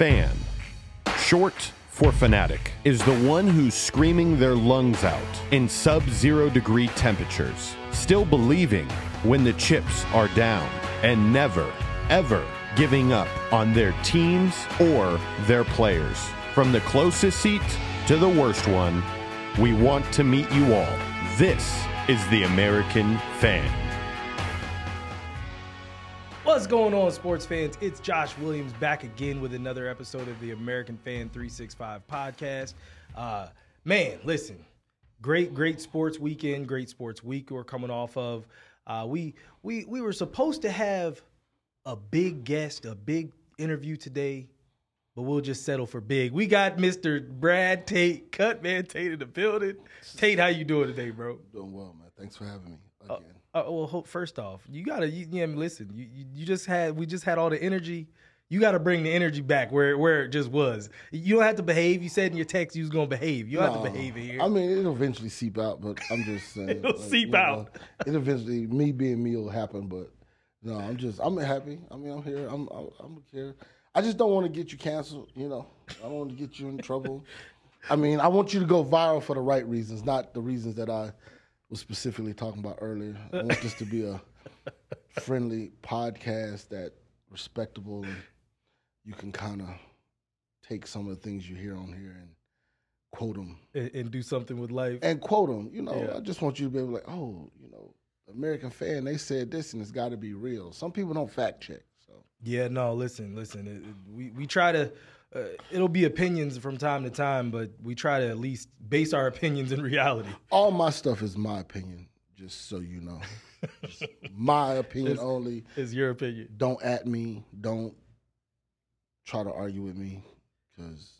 Fan, short for fanatic, is the one who's screaming their lungs out in sub zero degree temperatures, still believing when the chips are down, and never, ever giving up on their teams or their players. From the closest seat to the worst one, we want to meet you all. This is the American Fan. What's going on, sports fans? It's Josh Williams back again with another episode of the American Fan 365 podcast. Uh, man, listen, great, great sports weekend, great sports week we're coming off of. Uh, we we we were supposed to have a big guest, a big interview today, but we'll just settle for big. We got Mr. Brad Tate, cut man Tate in the building. Tate, how you doing today, bro? Doing well, man. Thanks for having me again. Uh, Uh, well, ho- first off, you gotta, you, yeah, listen. You, you you just had, we just had all the energy. You got to bring the energy back where where it just was. You don't have to behave. You said in your text you was gonna behave. You don't have to behave here. I mean, it'll eventually seep out, but I'm just saying. It'll like, seep you know, out. it eventually, me being me will happen, but no, I'm just, I'm happy. I mean, I'm here. I'm, I'm, I'm here. I just don't want to get you canceled. You know, I don't want to get you in trouble. I mean, I want you to go viral for the right reasons, not the reasons that I was specifically talking about earlier. I want this to be a friendly podcast that respectable and you can kind of take some of the things you hear on here and quote them and, and do something with life. and quote them. You know, Yeah. I just want you to be able to like, oh, you know, American fan, they said this and it's got to be real. Some people don't fact check, so Yeah, no, listen, listen. It, it- we we try to. Uh, it'll be opinions from time to time, but we try to at least base our opinions in reality. all my stuff is my opinion. Just so you know, my opinion It's- only. Is your opinion? Don't at me. Don't try to argue with me because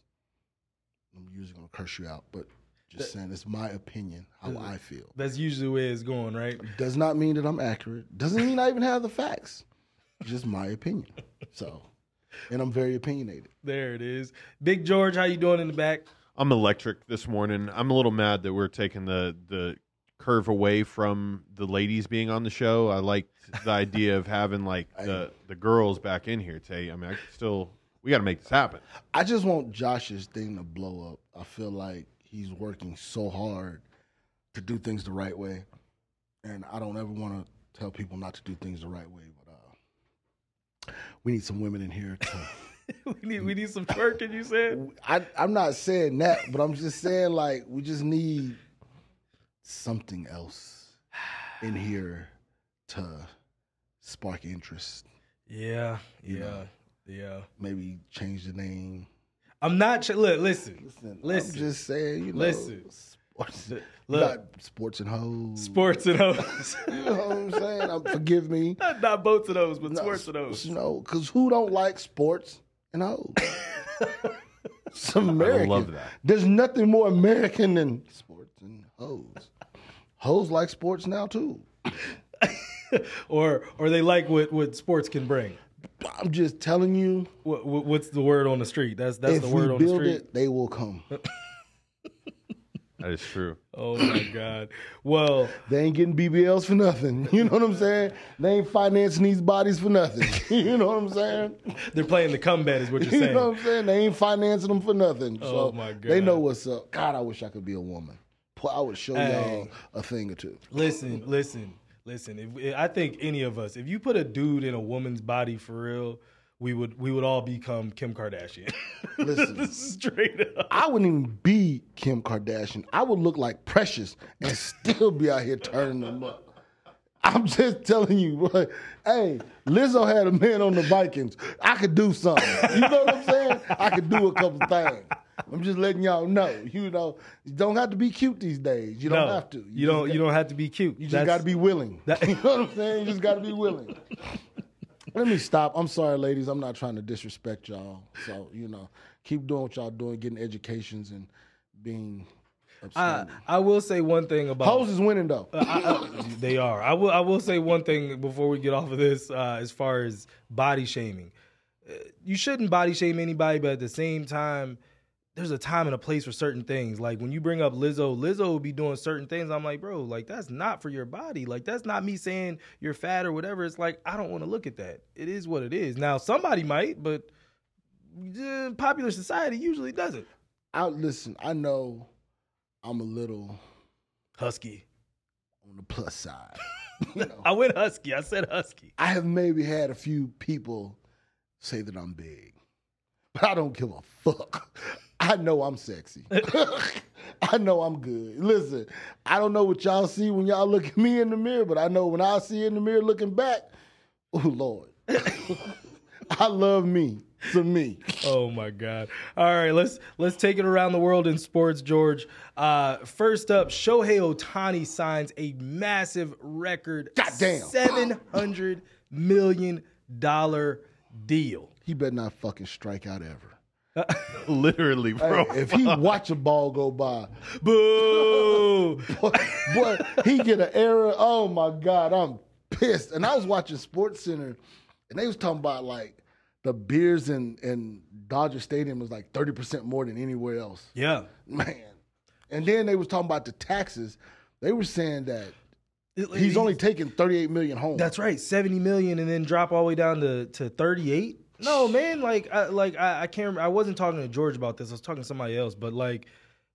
I'm usually gonna curse you out. But just saying, it's my opinion, how I feel. That's usually the way it's going, right? Does not mean that I'm accurate. Doesn't mean I even have the facts. Just my opinion. So, and I'm very opinionated. There it is. Big George, how you doing in the back? I'm electric this morning. I'm a little mad that we're taking the the curve away from the ladies being on the show. I like the idea of having like the the girls back in here. Tay, I mean, I still we got to make this happen. I just want Josh's thing to blow up. I feel like he's working so hard to do things the right way, and I don't ever want to tell people not to do things the right way. We need some women in here. To, we need we need some twerking. You said. I, I'm not saying that, but I'm just saying like we just need something else in here to spark interest. Yeah, yeah, know. yeah. Maybe change the name. I'm not. Ch- look, listen, Listen, listen. I'm just saying, you know, Listen. Sports. Look. you got sports and hoes. sports and hoes. You know what I'm saying? Um, forgive me. not both of those, but No, sports and hoes. You know, because who don't like sports and hoes? it's American. love that. There's nothing more American than sports and hoes. Hoes like sports now too. or or they like what what sports can bring. I'm just telling you, What, what what's the word on the street? That's that's the word on the build street. it, they will come. That is true. Oh my god. Well, They ain't getting BBLs for nothing. You know what I'm saying? They ain't financing these bodies for nothing. you know what I'm saying? they're playing the comeback, is what you're saying. You know what I'm saying? They ain't financing them for nothing. Oh, so my They know what's up. God, I wish I could be a woman. I would show Hey. y'all a thing or two. Listen, listen, listen. If I think any of us, if you put a dude in a woman's body for real, we would we would all become Kim Kardashian. Listen. Straight up. I wouldn't even be Kim Kardashian. I would look like Precious and still be out here turning them up. I'm just telling you, boy. Hey, Lizzo had a man on the Vikings. I could do something. You know what I'm saying? I could do a couple things. I'm just letting y'all know. You know, you don't have to be cute these days. You don't no, have to. You, just don't. got- You don't have to be cute. You just got to be willing. that- you know what I'm saying? You just got to be willing. Let me stop. I'm sorry, ladies. I'm not trying to disrespect y'all. So you know, keep doing what y'all doing, getting educations and being. I, I will say one thing about Hoes is winning though. I, I, they are. I will. I will say one thing before we get off of this. Uh, as far as body shaming, Uh, you shouldn't body shame anybody, but at the same time, there's a time and a place for certain things. Like when you bring up Lizzo, Lizzo will be doing certain things. I'm like, bro, like that's not for your body. Like that's not me saying you're fat or whatever. It's like I don't want to look at that. It is what it is. Now somebody might, but uh, popular society usually doesn't. I listen. I know I'm a little Husky. on the plus side. you know, I went Husky. I said Husky. I have maybe had a few people say that I'm big, but I don't give a fuck. I know I'm sexy. I know I'm good. Listen, I don't know what y'all see when y'all look at me in the mirror, but I know when I see in the mirror looking back, oh Lord, I love me. To me, Oh my God! All right, let's let's take it around the world in sports, George. Uh, first up, Shohei Ohtani signs a massive record, Goddamn. seven hundred million dollar deal. he better not fucking strike out ever. Literally, bro. Hey, if he watch a ball go by, Boo! boy, boy, he get an error. Oh my god, I'm pissed. And I was watching Sports Center, and they was talking about like the beers in in Dodger Stadium was like thirty percent more than anywhere else. yeah, Man, and then they was talking about the taxes. They were saying that he's only taking thirty eight million home. That's right, seventy million, and then drop all the way down to, to thirty eight. No, man, like I, like I, I can't. Remember. I wasn't talking to George about this. I was talking to somebody else, but like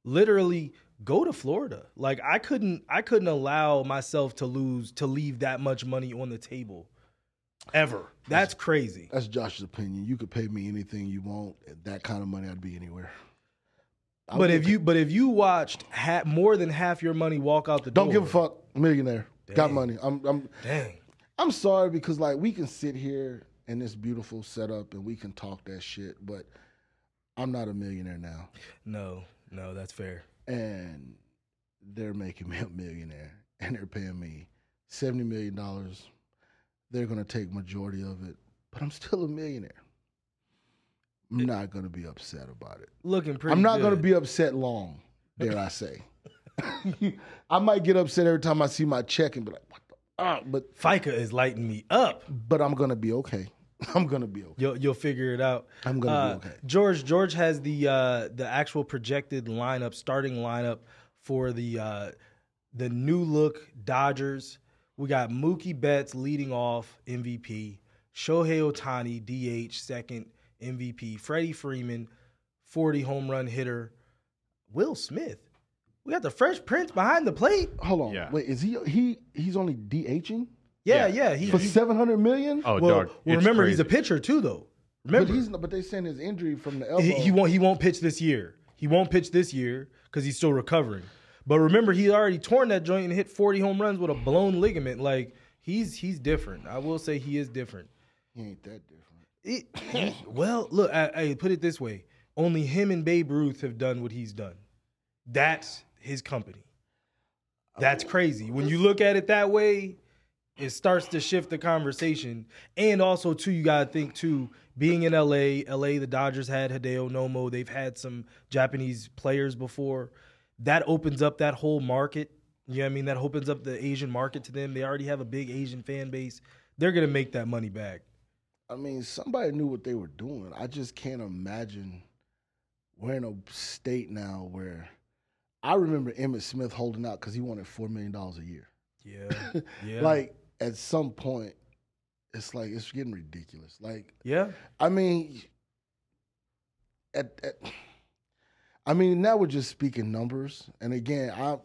literally go to Florida. Like I couldn't, I couldn't allow myself to lose to leave that much money on the table ever. That's crazy. That's Josh's opinion. You could pay me anything you want. That kind of money, I'd be anywhere. I But if you, but if you watched ha- more than half your money walk out the door, don't give a fuck, millionaire, got money. I'm I'm Dang. I'm sorry because like we can sit here in this beautiful setup and we can talk that shit, but I'm not a millionaire now, No, no, that's fair. and they're making me a millionaire, and they're paying me seventy million dollars. They're gonna take majority of it, but I'm still a millionaire. I'm not gonna be upset about it. Looking pretty. I'm not gonna be upset long, dare I say. I might get upset every time I see my check and be like, "What the?" Ah, but FICA is lighting me up. but I'm gonna be okay. I'm gonna be okay. You'll you'll figure it out. I'm gonna Uh, be okay. George George has the uh, the actual projected lineup, starting lineup for the uh, the new look Dodgers. We got Mookie Betts leading off MVP, Shohei Ohtani DH second MVP, Freddie Freeman 40 home run hitter, Will Smith. We got the Fresh Prince behind the plate. Hold on, Yeah. wait, is he he he's only DHing Yeah, Yeah. yeah. he, for he- seven hundred million? Oh, well, dog. well, it's remember he's a crazy. pitcher too, though. but Remember, he's but they saying his injury from the elbow. he, he won't he won't pitch this year. He won't pitch this year because he's still recovering. But remember, he already torn that joint and hit 40 home runs with a blown ligament. Like he's he's different. I will say he is different. He ain't that different. It- well, look, I, I put it this way: only him and Babe Ruth have done what he's done. That's his company. That's oh, crazy. When you look at it that way, it starts to shift the conversation. And also, too, you gotta think too. Being in LA, LA, the Dodgers had Hideo Nomo. They've had some Japanese players before. That opens up that whole market. You know what I mean? That opens up the Asian market to them. They already have a big Asian fan base. They're gonna make that money back. I mean, somebody knew what they were doing. I just can't imagine we're in a state now where I remember Emmitt Smith holding out because he wanted four million dollars a year. Yeah. Yeah. Like at some point, it's like it's getting ridiculous. Like yeah. I mean, at, at I mean now we're just speaking numbers, and again, I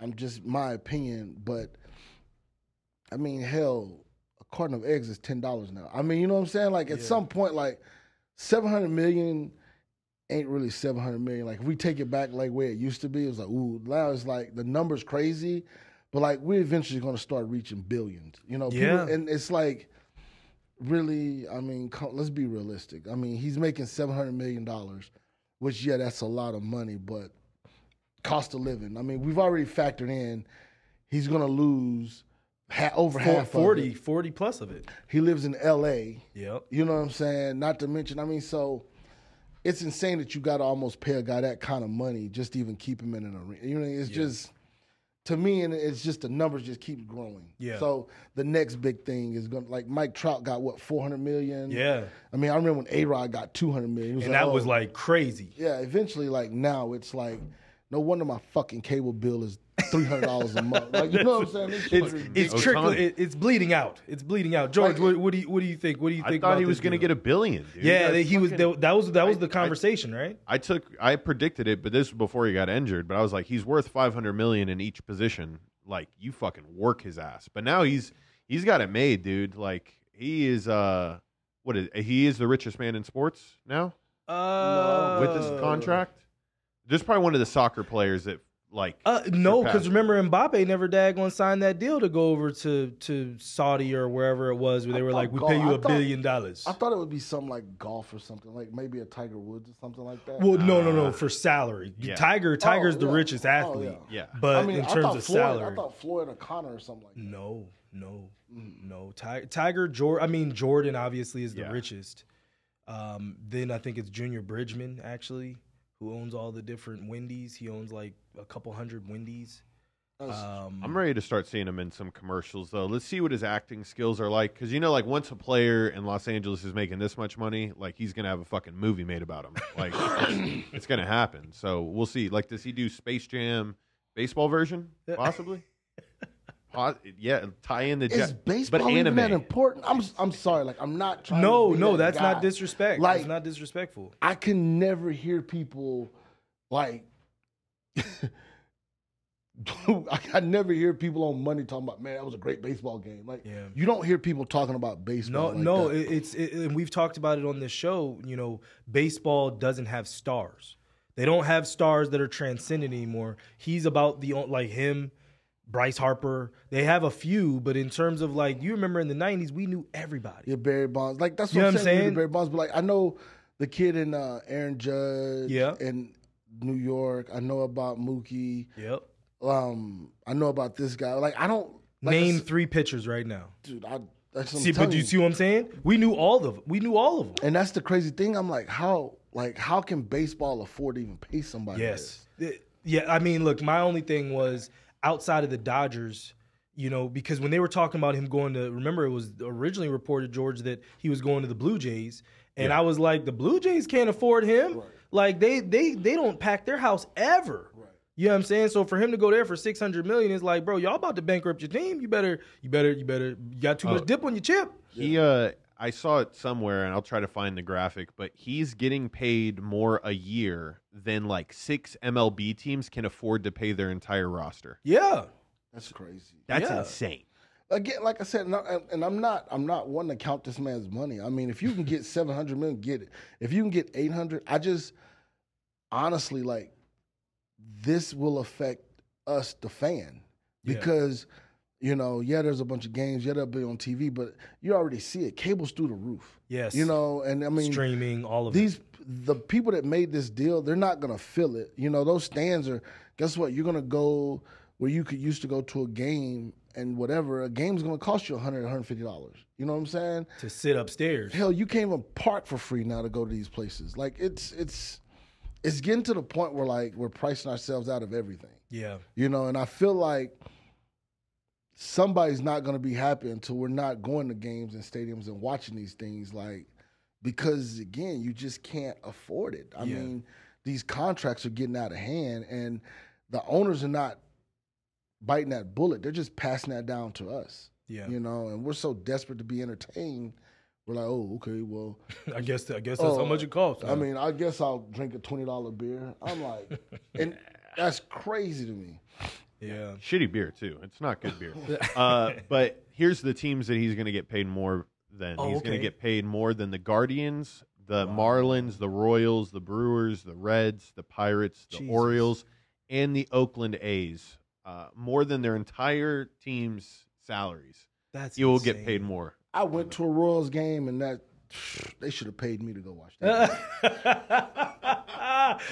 I'm just my opinion, but I mean, hell, a carton of eggs is ten dollars now. I mean, you know what I'm saying? Like at Yeah. some point, like seven hundred million ain't really seven hundred million. Like if we take it back like where it used to be, it was like ooh, now it's like the numbers crazy, but like we're eventually going to start reaching billions. You know? People- Yeah. and it's like really, I mean, let's be realistic. I mean, he's making seven hundred million dollars, which yeah, that's a lot of money, but cost of living. I mean, we've already factored in he's going to lose ha- over half 40, Of it. 40 plus of it. He lives in L.A. Yep. You know what I'm saying? Not to mention, I mean, so it's insane that you got to almost pay a guy that kind of money just to even keep him in an arena. You know, it's just to me, and it's just the numbers just keep growing. Yeah. So the next big thing is going to like Mike Trout got what 400 million. Yeah. I mean, I remember when A Rod got 200 million. And like, that was oh. like crazy. yeah. Eventually, like now, it's like no wonder my fucking cable bill is three hundred dollars a month. Like you know what I'm saying? This shit It's is it's ridiculous. trickling. It, it's bleeding out. It's bleeding out. George, Like- what, what do you what do you think? What do you think? I think? thought about he was this going to deal? get a billion, dude. Yeah, That's he was. fucking- That was that was I- the I- conversation, right? I took I predicted it, but this was before he got injured. But I was like, he's worth five hundred million in each position. Like you fucking work his ass. But now he's he's got it made, dude. Like he is uh what is he is the richest man in sports now Uh, with his contract. There's probably one of the soccer players that like Uh, no, because remember Mbappe never daggone signed that deal to go over to to Saudi or wherever it was where they I were like, we golf- pay you a billion dollars. I thought it would be something like golf or something, like maybe a Tiger Woods or something like that. Well, no, no, no, for salary. Yeah. Tiger, Tiger's the yeah. richest Oh, athlete. yeah. But I mean, in I terms thought of Floyd, salary, I thought Floyd O'Connor or something like that. no, no, Mm. no. Ti- Tiger, Jordan. I mean, Jordan obviously is the Yeah. richest. Um, then I think it's Junior Bridgeman actually, who owns all the different Wendy's. He owns like a couple hundred Wendy's. That's- Um, I'm ready to start seeing him in some commercials though. Let's see what his acting skills are like because you know, like once a player in Los Angeles is making this much money, like he's gonna have a fucking movie made about him. Like it's, it's gonna happen. So we'll see. Like, does he do Space Jam baseball version possibly? Po- yeah, tie in the Is jet, baseball but even that important? I'm I'm sorry, like I'm not trying. no, to no, that that's guy. not disrespect. Like that's not disrespectful. I can never hear people like. I, I never hear people on money talking about man that was a great baseball game. Like Yeah. you don't hear people talking about baseball. No, like no, it, it's it, and we've talked about it on this show. You know, baseball doesn't have stars. They don't have stars that are transcendent anymore. He's about the like him, Bryce Harper. They have a few, but in terms of like, you remember in the '90s, we knew everybody. Yeah, Barry Bonds. Like that's You what know I'm what I'm saying. saying? Barry Bonds, but like I know the kid in uh, Aaron Judge. Yeah. In New York, I know about Mookie. Yep. Um, I know about this guy. Like I don't like Name three pitchers right now. dude. I that's what I'm See, but do you see what I'm saying? We knew all of them. We knew all of them. And that's the crazy thing. I'm like, how like how can baseball afford to even pay somebody? Yes. It- Yeah, I mean, look, my only thing was outside of the Dodgers, you know, because when they were talking about him going to, remember, it was originally reported, George, that he was going to the Blue Jays. And I was like, the Blue Jays can't afford him. Like they they they don't pack their house ever. Right. You know what I'm saying? So for him to go there for 600 million is like, bro, y'all about to bankrupt your team. You better, you better, you better, you got too much dip on your chip. He uh I saw it somewhere and I'll try to find the graphic, but he's getting paid more a year than like six MLB teams can afford to pay their entire roster. Yeah. That's crazy. That's Yeah. insane. Again, like I said, and, I, and I'm not I'm not one to count this man's money. I mean, if you can get 700 million, get it. If you can get 800, I just honestly like this will affect us, the fan, Yeah. because you know, yeah, there's a bunch of games, yeah, they'll be on TV, but you already see it. Cable's through the roof. Yes. You know, and I mean, Streaming, all of it. these the people that made this deal, they're not gonna fill it. You know, those stands are. Guess what? You're gonna go where you could used to go to a game and whatever. A game's gonna cost you $100, 150 dollars. You know what I'm saying? to sit upstairs. Hell, you can't even park for free now to go to these places. Like it's it's it's getting to the point where like we're pricing ourselves out of everything. Yeah. You know, and I feel like somebody's not to be happy until we're not going to games and stadiums and watching these things like because again, you just can't afford it. I Yeah. mean, these contracts are getting out of hand and the owners are not biting that bullet. They're just passing that down to us. Yeah. You know, and we're so desperate to be entertained. We're like, "Oh, okay, well, I guess I guess that's how Oh, much it costs. I mean, I guess I'll drink a $20 beer." I'm like, and that's crazy to me. yeah. Shitty beer too. It's not good beer. uh, but here's the teams that he's going to get paid more than. Oh, he's going to get paid more than the Guardians, the Marlins, the Royals, the Brewers, the Reds, the Pirates, the Jesus. Orioles, and the Oakland A's. Uh, more than their entire team's salaries. That's You will get paid more. I went to a Royals game and that they should have paid me to go watch that.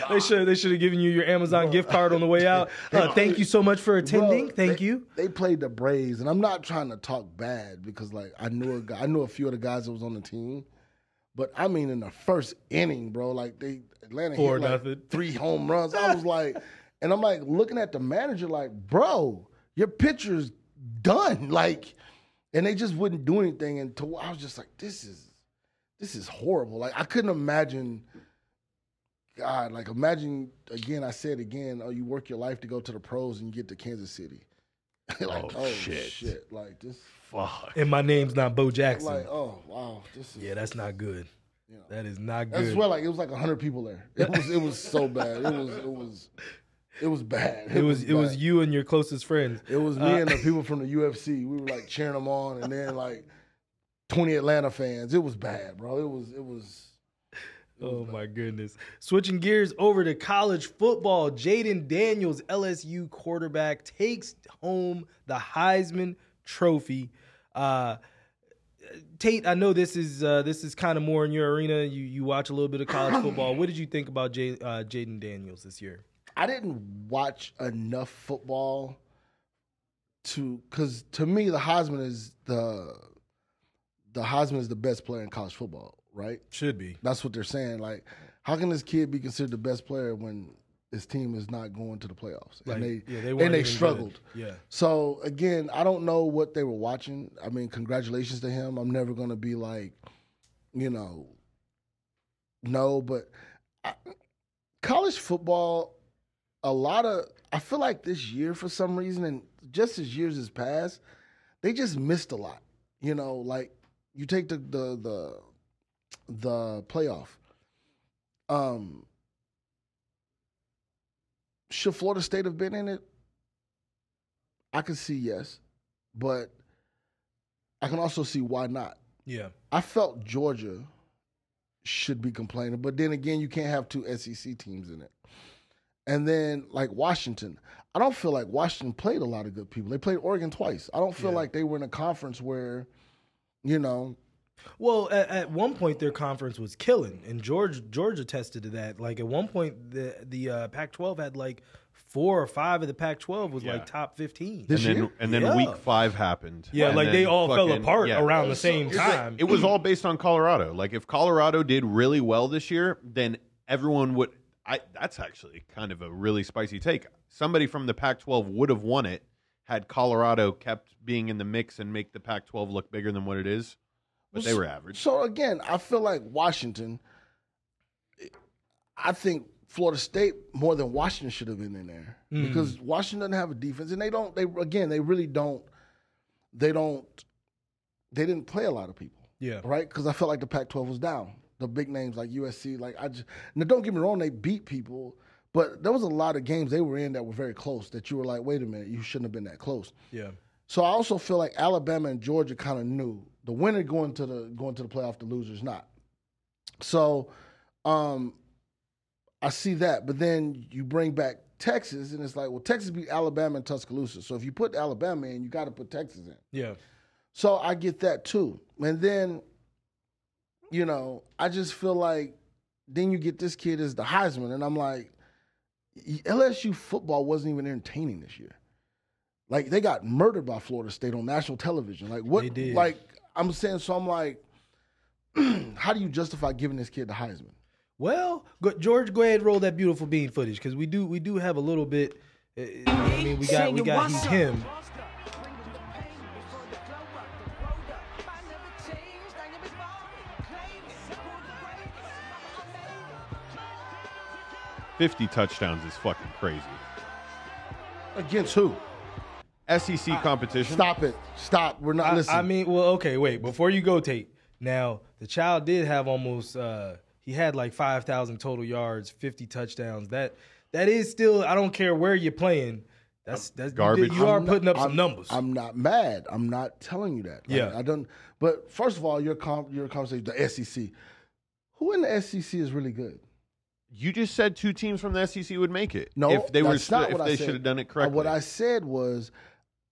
they should they should have given you your Amazon gift card on the way out. Uh, thank you so much for attending. Bro, thank they- you. They played the Braves, and I'm not trying to talk bad because like I knew a guy, I knew a few of the guys that was on the team, but I mean in the first inning, bro, like they Atlanta Four hit like nothing. three home runs. I was like, and I'm like looking at the manager like, bro, your pitcher's done, like, and they just wouldn't do anything until I was just like, this is this is horrible. Like I couldn't imagine God, like imagine again. I said again. Oh, you work your life to go to the pros and you get to Kansas City. like, Oh, oh, shit. shit. Like this. Fuck. And my name's not Bo Jackson. Like oh wow, this is yeah, that's not good. You know. That is not I good. swear, like it was like hundred people there. It was it was so bad. It was it was it was bad. it was it was you and your closest friends. It was me Uh, and the people from the UFC. We were like cheering them on, and then like twenty Atlanta fans. It was bad, bro. It was it was. Oh my goodness. Switching gears over to college football, Jayden Daniels, LSU quarterback, takes home the Heisman Trophy. Uh, Tate, I know this is uh, this is kind of more in your arena. You you watch a little bit of college football. What did you think about Jay, uh, Jayden Daniels this year? I didn't watch enough football to because to me the Heisman is the the Heisman is the best player in college football, right? Should be. That's what they're saying. Like, how can this kid be considered the best player when his team is not going to the playoffs Like, and they yeah, they and they struggled? good. Yeah. So again, I don't know what they were watching. I mean, congratulations to him. I'm never gonna be like, you know, no, but I, college football, a lot of I feel like this year for some reason, and just as years has passed, they just missed a lot. You know, like you take the the the the playoff. Um, should Florida State have been in it? I can see yes, but I can also see why not. Yeah. I felt Georgia should be complaining, but then again, you can't have two SEC teams in it. And then like Washington, I don't feel like Washington played a lot of good people. They played Oregon twice. I don't feel Yeah. like they were in a conference where, you know, Well, at, at one point their conference was killing, and George George attested to that. Like at one point, the the uh, Pac-12 had like four or five of the Pac-12 was Yeah. like top 15. This and then, year? and then Yeah. week five happened. yeah, like they then all fell apart yeah. around the same it's time. It was all based on Colorado. Like if Colorado did really well this year, then everyone would. I that's actually kind of a really spicy take. Somebody from the Pac-12 would have won it had Colorado kept being in the mix and make the Pac-12 look bigger than what it is. But they were average. So again, I feel like Washington. I think Florida State more than Washington should have been in there Hmm. because Washington doesn't have a defense, and they don't. They again, they really don't. They don't. They didn't play a lot of people, yeah. right? Because I felt like the Pac-12 was down. The big names like USC, like I just. Now, don't get me wrong, they beat people, but there was a lot of games they were in that were very close. That you were like, wait a minute, you shouldn't have been that close. Yeah. So I also feel like Alabama and Georgia kind of knew the winner going to the going to the playoff, the loser's not. So um I see that, but then you bring back Texas, and it's like, well, Texas beat Alabama and Tuscaloosa. So if you put Alabama in, you got to put Texas in. Yeah. So I get that too. And then, you know, I just feel like then you get this kid as the Heisman, and I'm like, LSU football wasn't even entertaining this year. Like they got murdered by Florida State on national television. Like what? They did. Like I'm saying, so I'm like, how do you justify giving this kid the Heisman? Well, go, George, go ahead and roll that beautiful bean footage because we do we do have a little bit. uh, you know I mean, we got we got he's him. Fifty touchdowns is fucking crazy. Against who? SEC competition. Stop it! Stop. We're not I, listening. I mean, well, okay, wait. Before you go, Tate. Now the child did have almost. uh He had like five thousand total yards, fifty touchdowns. That that is still. I don't care where you're playing. That's that's Garbage. You, are not- putting up some I'm- numbers. I'm not mad. I'm not telling you that. Like, Yeah. I don't. But first of all, your com- your conversation, the SEC. Who in the SEC is really good? You just said two teams from the SEC would make it. No, if they were, that's not if what I they should have done it Uh, correctly. What I said was,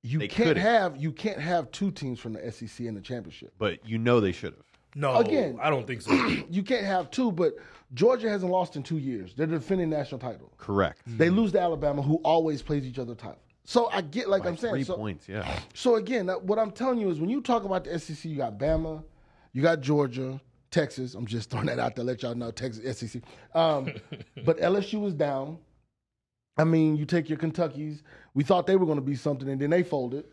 you They can't couldn't. have you can't have two teams from the SEC in the championship. but you know they should have. no, again- I don't think so. You can't have two. But Georgia hasn't lost in two years. They're the defending national title. Correct. They lose to Alabama, who always plays each other title. So I get, like By I'm saying, three so, points. Yeah. So again, that- what I'm telling you is when you talk about the SEC, you got Bama, you got Georgia, Texas. I'm just throwing that out there, let y'all know Texas SEC. Um, but LSU was down. I mean, you take your Kentuckies. We thought they were going to be something, and then they folded.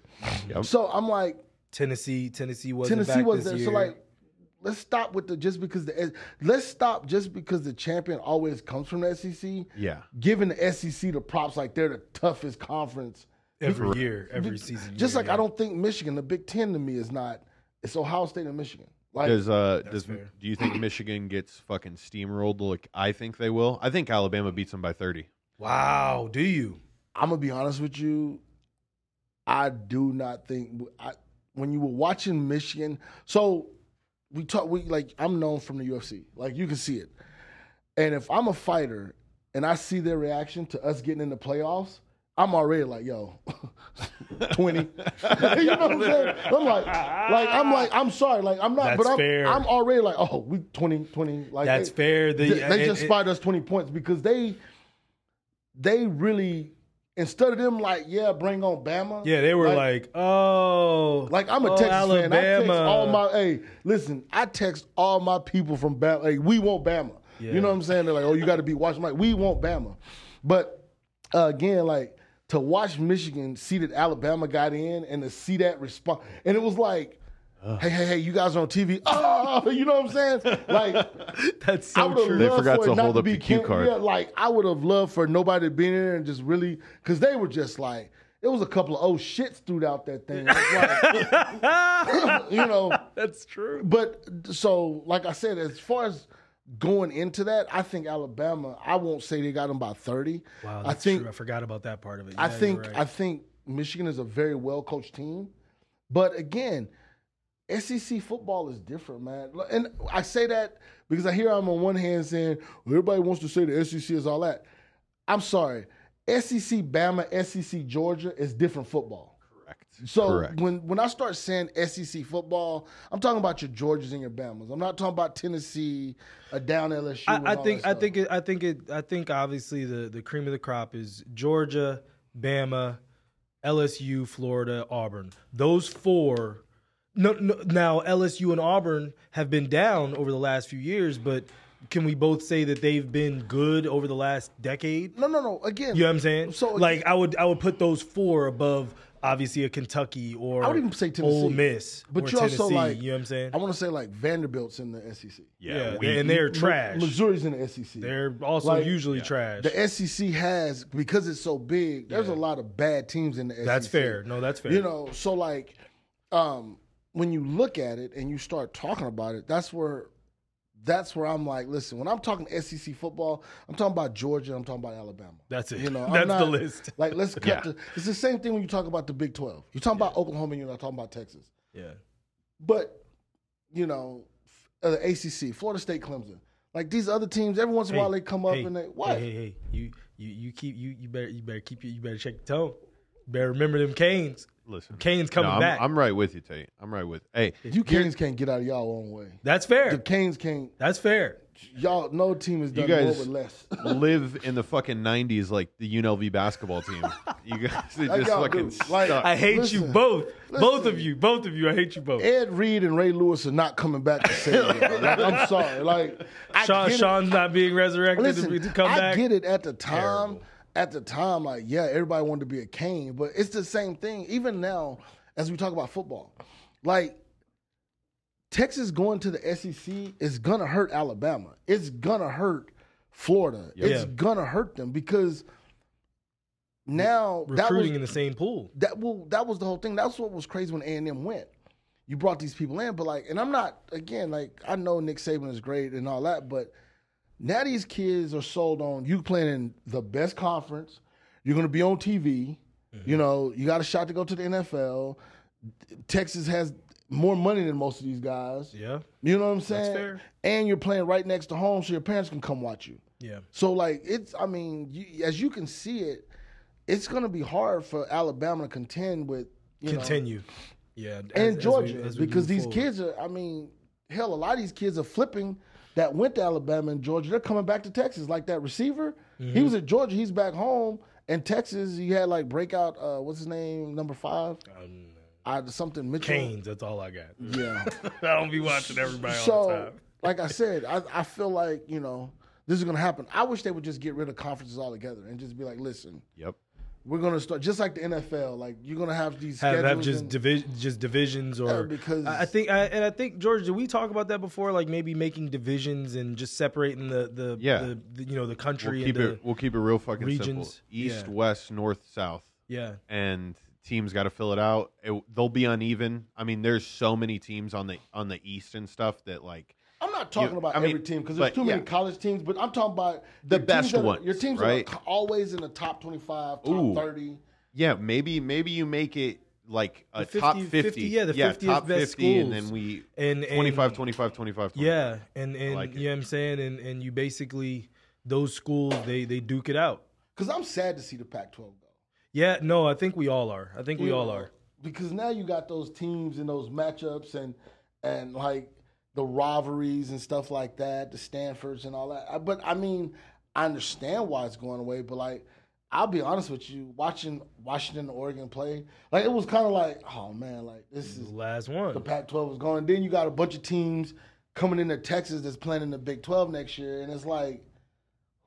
Yep. So I'm like, Tennessee, Tennessee wasn't Tennessee back was this there. year. So like, let's stop with the just because the let's stop just because the champion always comes from the SEC. Yeah. Giving the SEC the props like they're the toughest conference every year, every season. Just year, like yeah. I don't think Michigan, the Big Ten to me is not. It's Ohio State and Michigan. Like Does uh does fair. do you think Michigan gets fucking steamrolled like I think they will? I think Alabama beats them by 30. Wow, do you? I'm gonna be honest with you. I do not think I, when you were watching Michigan. So we talk. We like I'm known from the UFC. Like you can see it. And if I'm a fighter and I see their reaction to us getting in the playoffs, I'm already like, yo, twenty. you know what I'm saying? I'm like, like I'm like, I'm sorry, like I'm not, but I'm, fair. I'm already like, oh, we 20, 20. Like That's they- fair. The- they, they it- just spied us 20 points because they they really instead of them like yeah bring on Bama Yeah, they were like, oh, like I'm a oh, Texas fan I text all my hey listen I text all my people from Bama hey we want Bama Yeah. you know what I'm saying they're like oh you got to be watching like we want Bama but uh, again like to watch Michigan see that Alabama got in and to see that response and it was like. Hey, hey, hey! You guys are on TV. Oh, you know what I'm saying? Like, That's so true. They forgot for to it not hold up the cue card. Yeah, like I would have loved for nobody to be in there and just really because they were just like it was a couple of oh shits throughout that thing. Like, you know, That's true. but so like I said, as far as going into that, I think Alabama. I won't say they got them by thirty. Wow, I that's think true. I forgot about that part of it. I Yeah, you're think right. I think Michigan is a very well coached team, but again, SEC football is different, man. And I say that because I hear I'm on one hand saying well, everybody wants to say the SEC is all that. I'm sorry, SEC Bama, SEC Georgia is different football. Correct. So Correct. when when I start saying SEC football, I'm talking about your Georgias and your Bamas. I'm not talking about Tennessee, a down LSU. I, I think I think it, I think it I think obviously the the cream of the crop is Georgia, Bama, LSU, Florida, Auburn. Those four. No, no, now LSU and Auburn have been down over the last few years, but can we both say that they've been good over the last decade? no, no, no. Again, You know what I'm saying? So like I would I would put those four above obviously a Kentucky or I would even say Tennessee. Ole Miss, But or you also like you know what I'm saying? I want to say like Vanderbilt's in the SEC. yeah, we- and they're Mi- trash. Missouri's in the SEC. They're also Like, usually trash. the SEC has because it's so big. There's a lot of bad teams in the SEC. That's fair. No, that's fair. You know, so like, um, when you look at it and you start talking about it, that's where, that's where I'm like, listen. When I'm talking SEC football, I'm talking about Georgia. I'm talking about Alabama. That's it. You know, I'm That's the list. Like, let's cut. Yeah. The, it's the same thing when you talk about the Big Twelve. you're talk about Oklahoma, and you're not talking about Texas. Yeah. But you know, uh, the ACC, Florida State, Clemson, like these other teams, every once in a while they come up hey, and they what? Hey, hey, hey. You you you keep you you better you better keep you you better check the tone. You better remember them Canes. Listen, Canes coming no, I'm, back. I'm right with you, Tate. I'm right with. Hey, You Canes can't get out of y'all own way. That's fair. The fair. Canes can't. That's fair. Y'all, no team has done guys- more with less. live in the fucking 90s like the UNLV basketball team. You guys are just fucking do. Like- stuck. I hate you Listen, both. Both of you. Both of you. I hate you both. Ed Reed and Ray Lewis are not coming back to save y'all. Like, I'm sorry. Like Sean get it. Sean's not being resurrected Listen, to, to come I back. get it at the time. Terrible. At the time, like yeah, everybody wanted to be a Cane, but it's the same thing. Even now, as we talk about football, like Texas going to the SEC is gonna hurt Alabama. It's gonna hurt Florida. It's gonna hurt them because now that was Recruiting in the same pool. that well that was the whole thing. That's what was crazy when A and M went. You brought these people in, but like, and I'm not again like I know Nick Saban is great and all that, but now these kids are sold on you playing in the best conference. You're going to be on TV. Mm-hmm. You know, you got a shot to go to the NFL. Texas has more money than most of these guys. Yeah. You know what I'm saying? fair. And you're playing right next to home, so your parents can come watch you. Yeah. So like it's, I mean, you, as you can see it, it's going to be hard for Alabama to contend with. You know, Continue. yeah. as- as and Georgia as we because these forward. kids are. I mean, hell, a lot of these kids are flipping that went to Alabama and Georgia. They're coming back to Texas. Like that receiver, he Mm-hmm. was at Georgia. He's back home. And Texas, he had like breakout. Uh, what's his name? Number five. Um, I something Mitchell. Canes. That's all I got. Yeah. I don't be watching everybody all the so, time. like I said, I, I feel like you know this is gonna happen. I wish they would just get rid of conferences altogether and just be like, listen, Yep. We're gonna start just like the NFL. Like you're gonna have these have, have schedules just division, just divisions, or Yeah, because- I I think, I, and I think George, did we talk about that before? Like maybe making divisions and just separating the the, Yeah. the, the you know the country. We'll country keep into it. We'll keep it real fucking simple. East, Yeah. west, north, south, yeah, and teams got to fill it out. It, they'll be uneven. I mean, there's so many teams on the on the east and stuff that like I'm not talking You- about I mean, every team because there's but, too many yeah. college teams, but I'm talking about The teams best that are- ones, Your teams right? are always in the top 25, top Ooh. 30. yeah, maybe maybe you make it like a 50 top 50, 50, yeah, the 50th top best 50 and then we and, and 25 25 25 Yeah, and and like you know what I'm saying, and and you basically those schools they they duke it out. Because I'm sad to see the Pac-12 go. Yeah, no, I think we all are. I think we all are. because now you got those teams and those matchups and and like the rivalries and stuff like that, the Stanfords and all that. But I mean, I understand why it's going away. But like, I'll be honest with you, watching Washington, and Oregon play, like it was kind of like, oh man, like this is The last one. the one. Pac-12 is going. Then you got a bunch of teams coming into Texas that's playing in the Big 12 next year, and it's like,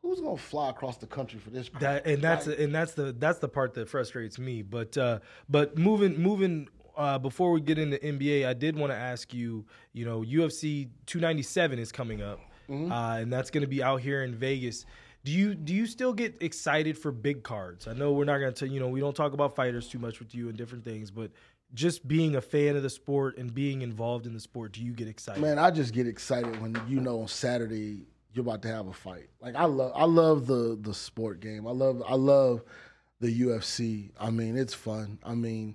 who's gonna fly across the country for this? That and that's Like, and that's the that's the part that frustrates me. But uh, but moving moving uh, before we get into NBA, I did want to ask you. You know, UFC 297 is coming up, Mm-hmm. uh, and that's going to be out here in Vegas. Do you do you still get excited for big cards? I know we're not going to you know we don't talk about fighters too much with you and different things, but just being a fan of the sport and being involved in the sport, do you get excited? Man, I just get excited when you know on Saturday you're about to have a fight. Like I love, I love the the sport game. I love, I love the UFC. I mean, it's fun. I mean,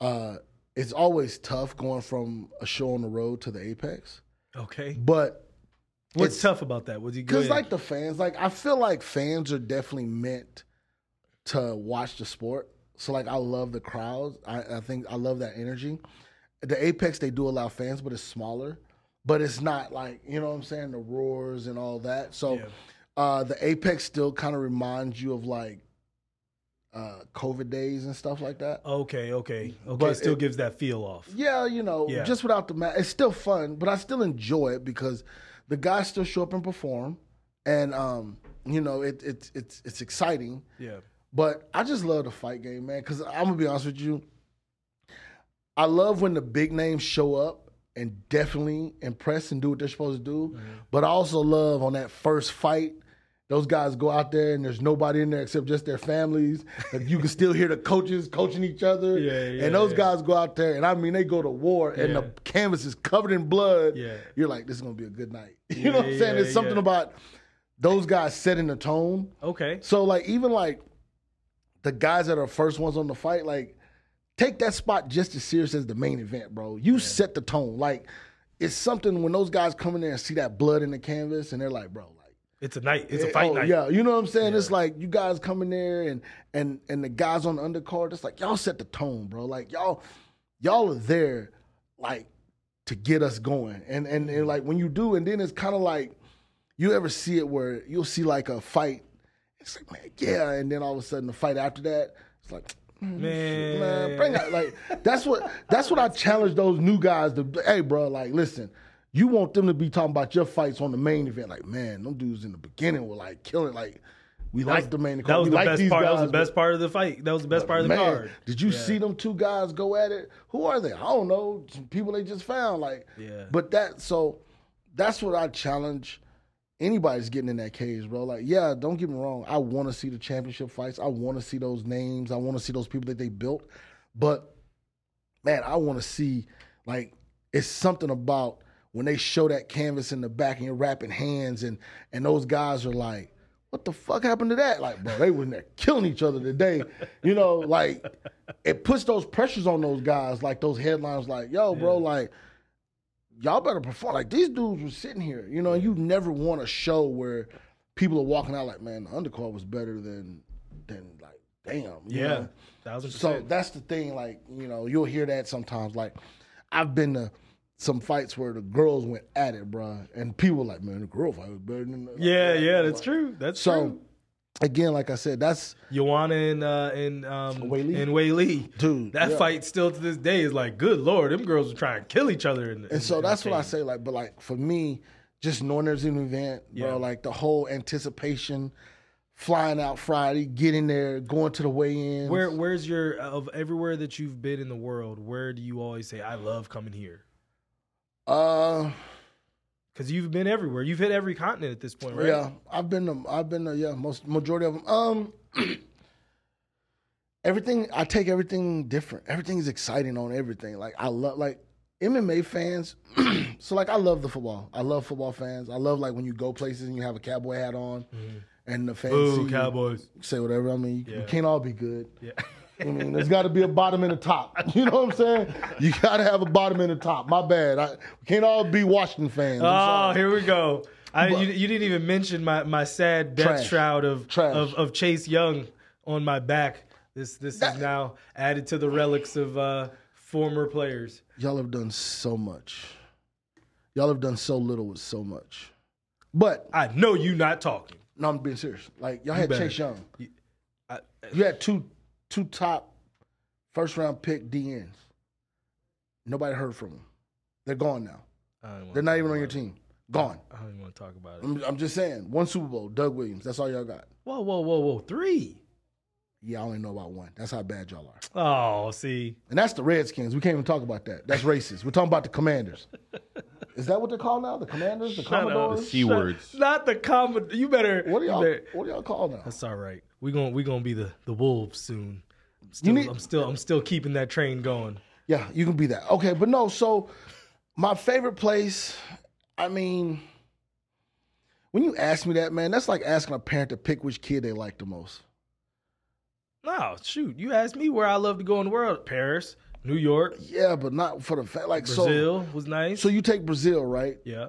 uh, it's always tough going from a show on the road to the Apex, Okay, but what's it's- tough about that? Was you Because like the fans, like I feel like fans are definitely meant to watch the sport. So like I love the crowds. I, I think I love that energy. The Apex they do allow fans, but it's smaller. But it's not like you know what I'm saying the roars and all that. So Yeah. uh, the Apex still kind of reminds you of like uh, COVID days and stuff like that. okay, okay, okay, But still it- gives that feel off. Yeah, you know, Yeah. just without the match, it's still fun, but I still enjoy it because the guys still show up and perform, and um, you know, it, it's it's it's exciting. Yeah. But I just love the fight game, man. Because I'm gonna be honest with you, I love when the big names show up and definitely impress and do what they're supposed to do. Mm-hmm. But I also love on that first fight. Those guys go out there and there's nobody in there except just their families. You can still hear the coaches coaching each other. Yeah, yeah, and those yeah. guys go out there and I mean they go to war and the canvas is covered in blood. Yeah. You're like, this is gonna be a good night. You know what I'm saying? It's something about those guys setting the tone. Okay. So like even like the guys that are first ones on the fight, like take that spot just as serious as the main event, bro. You set the tone. Like it's something when those guys come in there and see that blood in the canvas and they're like, bro, It's a night. It's a eh, fight oh, night. Yeah, you know what I'm saying? It's like you guys come in there and and and the guys on the undercard, it's like y'all set the tone, bro. Like y'all y'all are there like to get us going. And and, and like when you do, and then it's kind of like you ever see it where you'll see like a fight, it's like, man, yeah, and then all of a sudden the fight after that, it's like Man. man, bring out like that's what that's what I challenge those new guys to. Hey, bro, like listen, you want them to be talking about your fights on the main event. Like, man, them dudes in the beginning were like killing. Like, we like the main. That was we the like best part. That was the best part of the fight. That was the best part of the man, card. Did you see them two guys go at it? Who are they? I don't know. Some people they just found. Like, Yeah. But that so that's what I challenge anybody's getting in that cage, bro. Like, yeah, don't get me wrong. I want to see the championship fights. I want to see those names. I want to see those people that they built. But man, I want to see like it's something about when they show that canvas in the back and you're wrapping hands and and those guys are like, what the fuck happened to that? Like, bro, they was in there killing each other today. You know, like it puts those pressures on those guys, like those headlines, like, yo, bro, like y'all better perform. Like these dudes were sitting here, you know, and you never want a show where people are walking out like, man, the undercard was better than than like, damn. you Yeah. know? Thousand So that's the thing, like, you know, you'll hear that sometimes. Like, I've been to some fights where the girls went at it, bro, and people were like, man, the girl fight was better than the yeah, yeah, that's true. That's true. So true. again, like I said, that's Joanna and uh, and um Wei Li? and Wei Lee. Dude, that yeah. fight still to this day is like, good lord, them girls were trying to kill each other. In, And so that's what I say. Like, but like for me, just knowing there's an event, bro, Yeah. like the whole anticipation flying out Friday, getting there, going to the weigh-ins. Where where's your of everywhere that you've been in the world? Where do you always say I love coming here? Uh, Because you've been everywhere. You've hit every continent at this point, right? yeah, I've been to, I've been to, yeah, most majority of them. Um, everything I take everything different. Everything is exciting on everything. Like I love like MMA fans. so like I love the football. I love football fans. I love like when you go places and you have a cowboy hat on, and the fans Ooh, Cowboys. say whatever. I mean, you, Yeah. can't all be good. Yeah. I mean, there's got to be a bottom and a top. You know what I'm saying? You got to have a bottom and a top. My bad. I we can't all be Washington fans. Oh, here we go. I, But- you, you didn't even mention my, my sad death Trash. shroud of, Trash. of of Chase Young on my back. This this is now added to the relics of uh, former players. Y'all have done so much. Y'all have done so little with so much. But I know you not talking. no, I'm being serious. Like y'all had better. Chase Young. I, You had two two top first round pick DNs. Nobody heard from them. They're gone now. I don't wanna They're not even on your it. team. Gone. I don't even want to talk about it. I'm, I'm just saying. One Super Bowl, Doug Williams. That's all y'all got. Whoa, whoa, whoa, whoa! Three. Yeah, I only know about one. That's how bad y'all are. Oh, see, And that's the Redskins. We can't even talk about that. That's racist. We're talking about the Commanders. Is that what they're called now? The Commanders, the up. Commodores. The C words. not the common. You better. What do you y'all? better- What do y'all call now? That's all right. We gonna we gonna be the the wolves soon. I'm still, need- I'm still I'm still keeping that train going. Yeah, you can be that. Okay, but no. So my favorite place. I mean, when you ask me that, man, that's like asking a parent to pick which kid they like the most. No, shoot. You asked me where I love to go in the world. Paris, New York, Yeah, but not for the fact. Like Brazil was nice. so. So you take Brazil, right? yeah.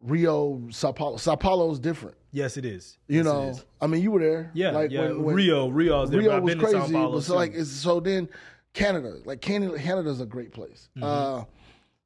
Rio, Sao Paulo. Sao Paulo is different. Yes, it is. You Yes, know, is. I mean, you were there. Yeah, like yeah. when- when- Rio, Rio's there. Rio was crazy. But so like, it's, so then Canada, like Canada, Canada's a great place. Mm-hmm. Uh,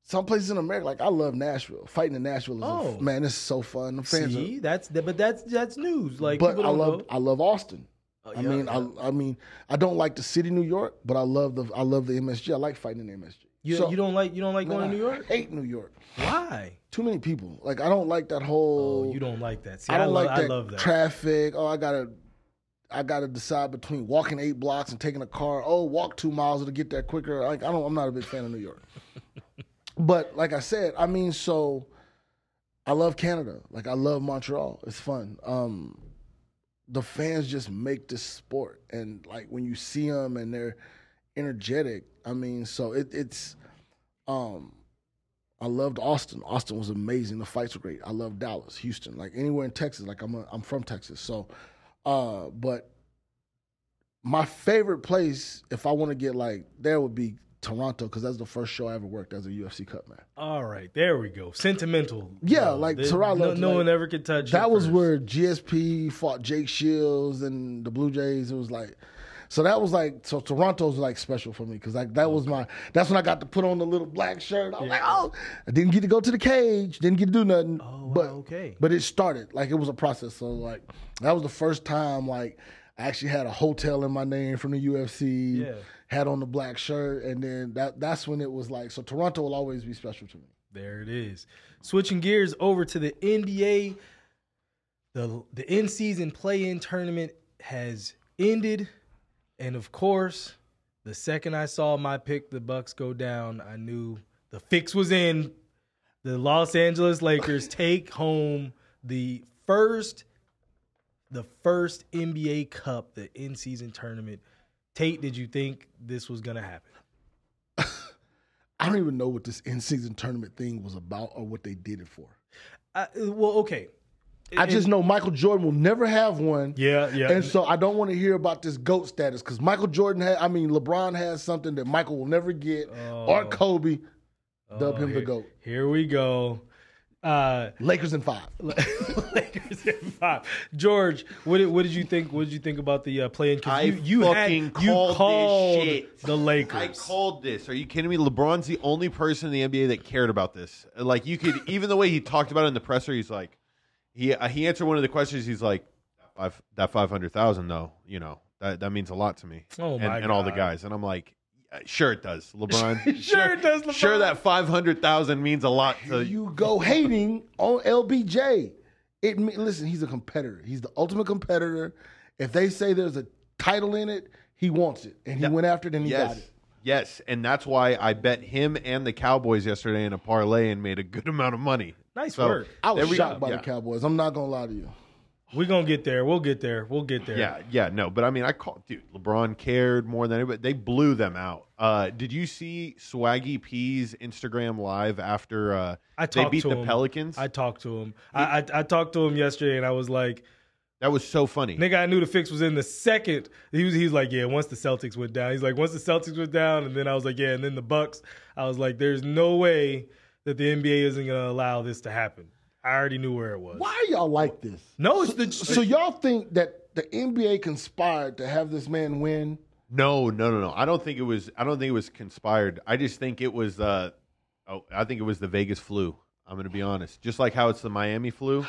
some places in America, like I love Nashville. Fighting in Nashville is, a- Oh. man, it's so fun. The fans, See, are, that's but that's that's news. Like, but I love, know. I love Austin. Oh, I yeah, mean, yeah. I, I mean, I don't like the city, New York, but I love the, I love the MSG. I like fighting in the MSG. You, So- you don't like you don't like man, going to New I York. hate New York. Why? Too many people. Like I don't like that whole. Oh, you don't like that. See, I don't love, like that, I love that. traffic. Oh, I gotta, I gotta decide between walking eight blocks and taking a car. Oh, walk two miles to get there quicker. Like I don't. I'm not a big fan of New York. but like I said, I mean, so I love Canada. Like I love Montreal. It's fun. Um, the fans just make this sport, and like when you see them and they're energetic. I mean, so it, it's. Um, I loved Austin. Austin was amazing. The fights were great. I love Dallas, Houston, like anywhere in Texas. Like I'm, a, I'm from Texas, so. Uh, but my favorite place, if I want to get like there, would be Toronto because that's the first show I ever worked as a UFC cut man. All right, there we go. Sentimental. Yeah, like, Toronto, No, like, one ever could touch. That was first. where GSP fought Jake Shields and the Blue Jays. It was like, so that was like, so Toronto's like special for me because like that was my. That's when I got to put on the little black shirt. I was like, oh, I didn't get to go to the cage, didn't get to do nothing. Oh, wow, but okay. but it started like it was a process. So like that was the first time like I actually had a hotel in my name from the UFC. Yeah. Had on the black shirt, and then that that's when it was like. So Toronto will always be special to me. There it is. Switching gears over to the NBA. The the in season play in tournament has ended. And of course, the second I saw my pick, the Bucks go down, I knew the fix was in. The Los Angeles Lakers take home the first the first NBA Cup, the in season tournament. Tate, did you think this was gonna happen? I don't even know what this in season tournament thing was about or what they did it for. I, well, okay. I just know Michael Jordan will never have one. Yeah, yeah. And so I don't want to hear about this GOAT status because Michael Jordan had, I mean, LeBron has something that Michael will never get or Kobe. Dub him the Oh, GOAT. Here we go. Uh, Lakers in five. Lakers in five. George, what did, what did you think? What did you think about the uh, play-in? 'Cause I you, you fucking had, you called this shit. the Lakers. I called this. Are you kidding me? LeBron's the only person in the NBA that cared about this. Like you could, even the way he talked about it in the presser, he's like, he uh, he answered one of the questions. He's like, five that five hundred thousand though, you know that that means a lot to me. Oh, and, my and all the God. guys, and I'm like, sure it does, LeBron. Sure it does, LeBron. Sure that five hundred thousand means a lot to you go hating on LBJ. It listen, he's a competitor. He's the ultimate competitor, If they say there's a title in it, he wants it, and he went after it and he got it. Yes, and that's why I bet him and the Cowboys yesterday in a parlay and made a good amount of money. Nice So, work. I was we shocked by Yeah. the Cowboys. I'm not gonna lie to you. We're gonna get there. We'll get there. We'll get there. Yeah, yeah, no, but I mean, I called, dude. LeBron cared more than anybody. They blew them out. Uh, did you see Swaggy P's Instagram live after uh, I they talked beat to the him. Pelicans? I talked to him. I, I I talked to him yesterday, and I was like, that was so funny. "Nigga, I knew the fix was in the second. He was he's like, "Yeah, once the Celtics went down." He's like, "Once the Celtics went down," and then I was like, "Yeah," and then the Bucks. I was like, "There's no way that the NBA isn't gonna allow this to happen." I already knew where it was. Why are y'all like this? No, it's the So y'all think that the NBA conspired to have this man win? No, no, no, no. I don't think it was. I don't think it was conspired. I just think it was. Uh, oh, I think it was the Vegas flu. I'm going to be honest. Just like how it's the Miami flu.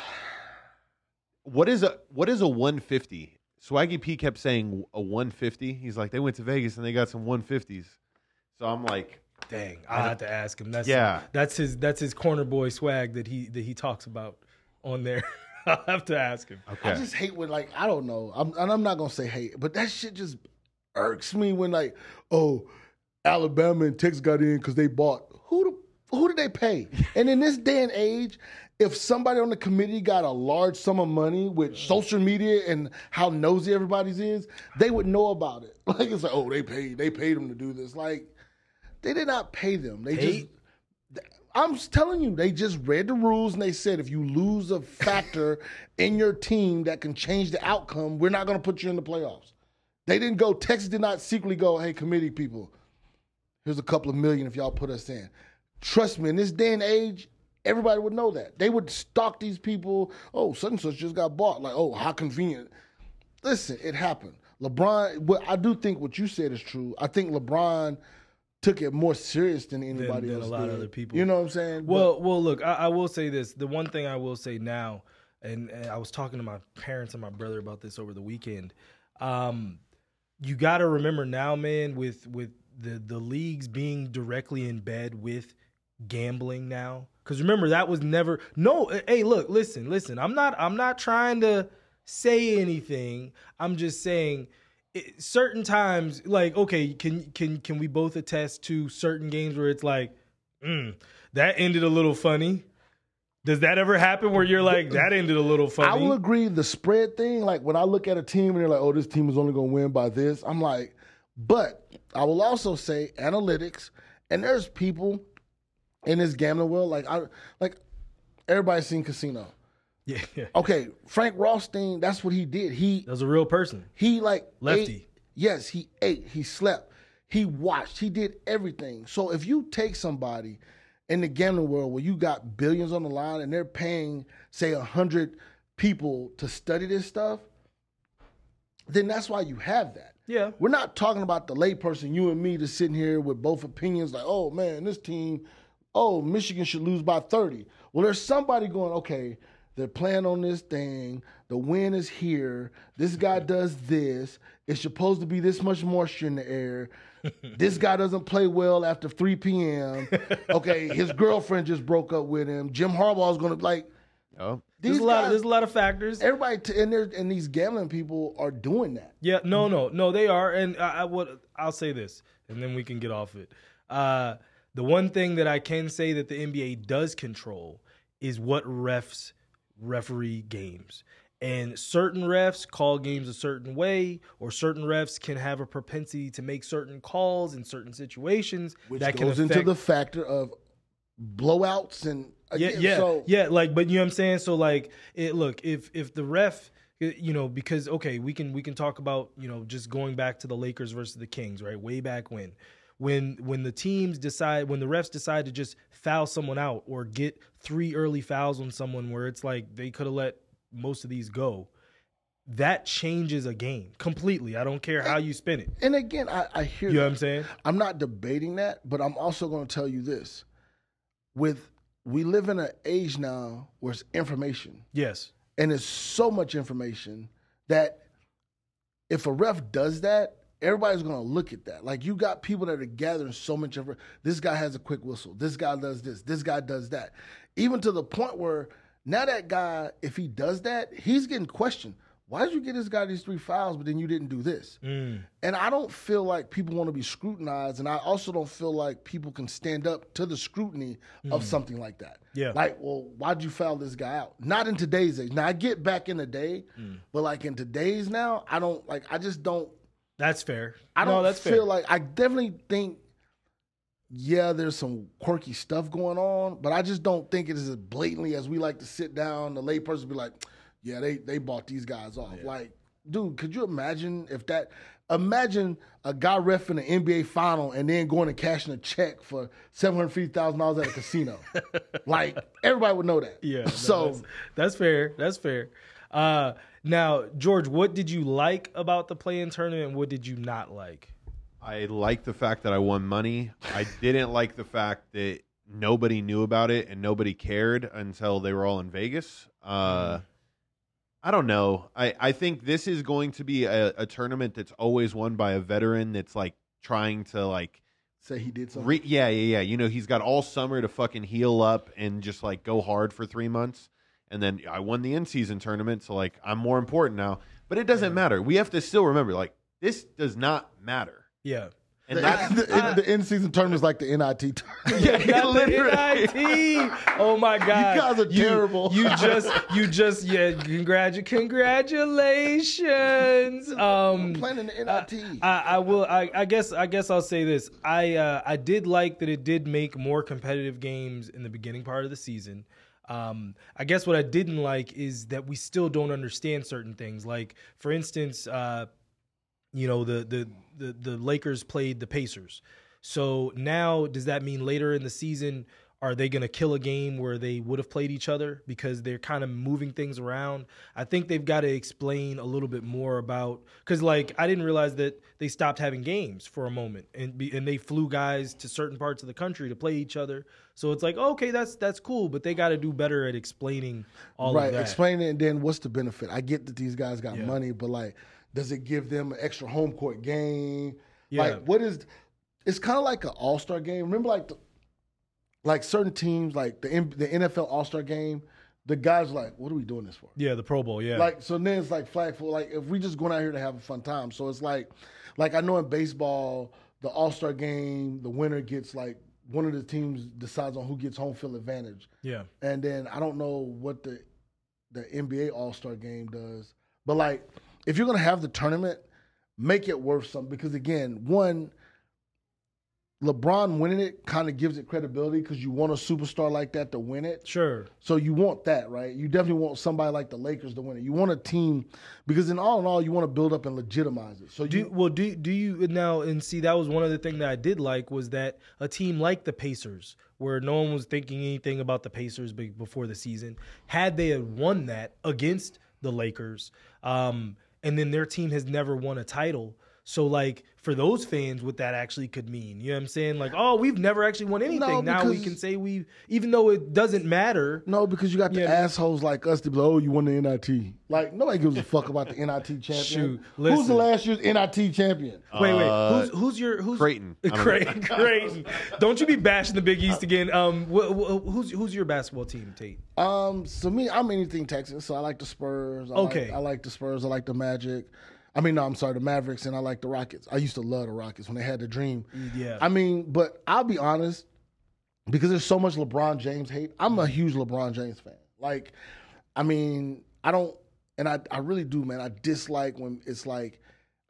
What is a what is a 150? Swaggy P kept saying a 150. He's like they went to Vegas and they got some 150s. So I'm like, Dang, I have to ask him. That's Yeah. That's his that's his corner boy swag that he that he talks about on there. I'll have to ask him. okay, I just hate when like I don't know. I'm, and I'm not gonna say hate, but that shit just irks me when like, oh, Alabama and Texas got in because they bought. Who the, who did they pay? And in this day and age, if somebody on the committee got a large sum of money with social media and how nosy everybody's is, they would know about it. Like it's like, oh, they paid they paid them to do this. Like they did not pay them. They just I'm telling you, they just read the rules and they said if you lose a factor in your team that can change the outcome, we're not going to put you in the playoffs. They didn't go. Texas did not secretly go, "Hey, committee people, here's a couple of million if y'all put us in." Trust me, in this day and age, everybody would know that. They would stalk these people. Oh, such and such just got bought. Like, oh, how convenient. Listen, it happened. LeBron. What I do think what you said is true. I think LeBron took it more serious than anybody than a else. lot of other people. You know what I'm saying? But- Well, well, look, I, I will say this. The one thing I will say now, and, and I was talking to my parents and my brother about this over the weekend. Um, you got to remember now, man, with with the the leagues being directly in bed with gambling now. Because remember, that was never no. Hey, look, listen, listen. I'm not. I'm not trying to say anything. I'm just saying. It, certain times, like okay, can can can we both attest to certain games where it's like, mm, that ended a little funny. Does that ever happen where you're like, that ended a little funny? I will agree. The spread thing, like when I look at a team and they're like, "Oh, this team is only going to win by this," I'm like, but I will also say analytics, and there's people in this gambling world, like I, like everybody's seen Casino. yeah, yeah. Okay, Frank Rothstein, that's what he did. He That was a real person. he like Lefty. ate- yes, he ate, he slept, he watched, he did everything. So if you take somebody in the gambling world where you got billions on the line and they're paying, say, a hundred people to study this stuff, then that's why you have that. Yeah. We're not talking about the layperson, you and me, just sitting here with both opinions, like, oh man, this team, oh, Michigan should lose by 30. Well, there's somebody going, okay, they're playing on this thing. The win is here. This guy does this. It's supposed to be this much moisture in the air. this guy doesn't play well after 3 p.m. Okay, his girlfriend just broke up with him. Jim Harbaugh's going to, like, oh, There's a lot. guys, there's a lot of factors. everybody, t- and, there- and these gambling people are doing that. Yeah, no, no, no, they are, and I, I would. I'll say this, and then we can get off it. Uh, the one thing that I can say that the NBA does control is what refs referee games. And certain refs call games a certain way, or certain refs can have a propensity to make certain calls in certain situations Which that goes affect into the factor of blowouts and uh, yeah, yeah, so yeah. Like, but you know what I'm saying. So, like, it look if if the ref, you know, because okay, we can we can talk about you know just going back to the Lakers versus the Kings, right? Way back when, when when the teams decide when the refs decide to just foul someone out or get three early fouls on someone where it's like they could have let most of these go. That changes a game completely. I don't care how you spin it. and again, I, I hear You know what I'm saying? I'm not debating that, but I'm also going to tell you this: with we live in an age now where it's information, Yes. and it's so much information that if a ref does that, everybody's going to look at that. Like you got people that are gathering so much of this guy has a quick whistle, this guy does this, this guy does that, even to the point where now that guy, if he does that, he's getting questioned. why did you get this guy these three fouls, but then you didn't do this? Mm. And I don't feel like people want to be scrutinized, and I also don't feel like people can stand up to the scrutiny of something like that. Mm. Yeah. Like, well, why'd you foul this guy out? Not in today's age. Now I get back in the day, Mm. but like in today's now, I don't like. I just don't. That's fair. I don't that's feel fair. like I definitely think. Yeah, there's some quirky stuff going on, but I just don't think it is as blatantly as we like to sit down. The layperson be like, "Yeah, they they bought these guys off." Like, dude, could you imagine if that? Imagine a guy ref in the NBA final and then going and cashing a check for seven hundred fifty thousand dollars at a casino. like everybody would know that. Yeah. no, So that's, that's fair. That's fair. Uh, now, George, what did you like about the play-in tournament? What did you not like? I like the fact that I won money. I didn't like the fact that nobody knew about it and nobody cared until they were all in Vegas. Uh, I don't know. I, I think this is going to be a, a tournament that's always won by a veteran that's like trying to like say he did something. re- yeah yeah yeah you know he's got all summer to fucking heal up and just like go hard for three months and then I won the in season tournament so like I'm more important now but it doesn't matter we have to still remember like this does not matter Yeah. and the, that's the, the end season tournament is like the NIT tournament. Yeah, not the literally. NIT. Oh my God! You guys are terrible. You just, you just, yeah. Congratu- congratulations. Um, playing in the NIT. I, I will. I, I guess. I guess I'll say this. I uh, I did like that it did make more competitive games in the beginning part of the season. Um, I guess what I didn't like is that we still don't understand certain things. Like, for instance, uh, you know, the, the the the Lakers played the Pacers. So now, does that mean later in the season? Are they going to kill a game where they would have played each other because they're kind of moving things around? I think they've got to explain a little bit more about because, like, I didn't realize that they stopped having games for a moment and be, and they flew guys to certain parts of the country to play each other. So it's like, okay, that's that's cool, but they got to do better at explaining all right, of that. explain it, and then what's the benefit? I get that these guys got Yeah. money, but like, does it give them an extra home court game? Yeah. Like, what is? It's kind of like an All Star game. Remember, like, the, like certain teams, like the the NFL All Star game, the guys are like, what are we doing this for? yeah, the Pro Bowl. Yeah, Like, so then it's like flag for like if we just going out here to have a fun time. So it's like, like I know in baseball, the All Star game, the winner gets like one of the teams decides on who gets home field advantage. yeah, And then I don't know what the the NBA All Star Game does, but like if you're gonna have the tournament, make it worth something because again, one, LeBron winning it kind of gives it credibility because you want a superstar like that to win it. sure. So you want that, right? You definitely want somebody like the Lakers to win it. You want a team because in all in all, you want to build up and legitimize it. So Do you well. Do do you now and see that was one of the things that I did like was that a team like the Pacers, where no one was thinking anything about the Pacers before the season, had they had won that against the Lakers, um, and then their team has never won a title. So like for those fans, what that actually could mean, you know what I'm saying? Like, oh, we've never actually won anything. No, now we because- can say we, even though it doesn't matter. no, because you got the Yeah. assholes like us to be like, oh, you won the NIT. Like nobody gives a fuck about the NIT champion. Shoot, Who's the last year's NIT champion? Wait, wait. Uh, who's who's your who's Creighton. I don't know. Creighton, Creighton. Don't you be bashing the Big East again? Um, wh- wh- who's who's your basketball team, Tate? Um, so me, I'm anything Texas. So I like the Spurs. I Okay. like, I like the Spurs. I like the Magic. I mean, no, I'm sorry, the Mavericks, and I like the Rockets. I used to love the Rockets when they had the dream. Yeah. I mean, but I'll be honest, because there's so much LeBron James hate. I'm a huge LeBron James fan. Like, I mean, I don't, and I, I really do, man. I dislike when it's like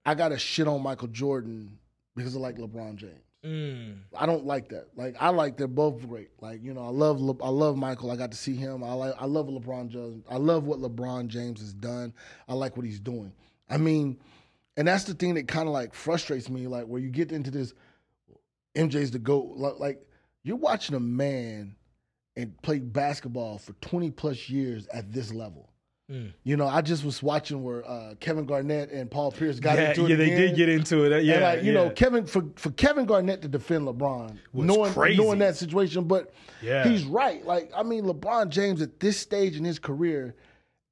I got to shit on Michael Jordan because I like LeBron James. Mm, I don't like that. Like I like they're both great. Like you know, I love Le- I love Michael. I got to see him. I like I love LeBron James. I love what LeBron James has done. I like what he's doing. I mean, and that's the thing that kind of like frustrates me. Like where you get into this, MJ's the goat. Like, like you're watching a man and play basketball for 20 plus years at this level. Mm. You know, I just was watching where uh, Kevin Garnett and Paul Pierce got yeah, into it. yeah, they again. did get into it. Yeah, like you yeah. know, Kevin for for Kevin Garnett to defend LeBron, Was knowing crazy. knowing that situation, but Yeah. he's right. Like I mean, LeBron James at this stage in his career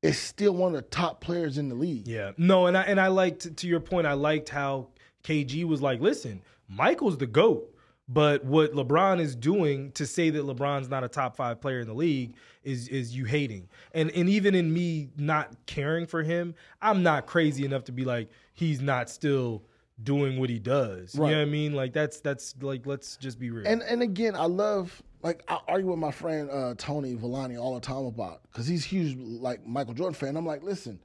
is still one of the top players in the league. Yeah. No, and I and I liked to your point, I liked how KG was like, listen, Michael's the GOAT, But what LeBron is doing to say that LeBron's not a top five player in the league is is you hating. And and even in me not caring for him, I'm not crazy enough to be like he's not still doing what he does. Right. You know what I mean? Like that's that's like let's just be real. And and again, I love like I argue with my friend uh, Tony Villani all the time about because he's huge like Michael Jordan fan. I'm like, listen,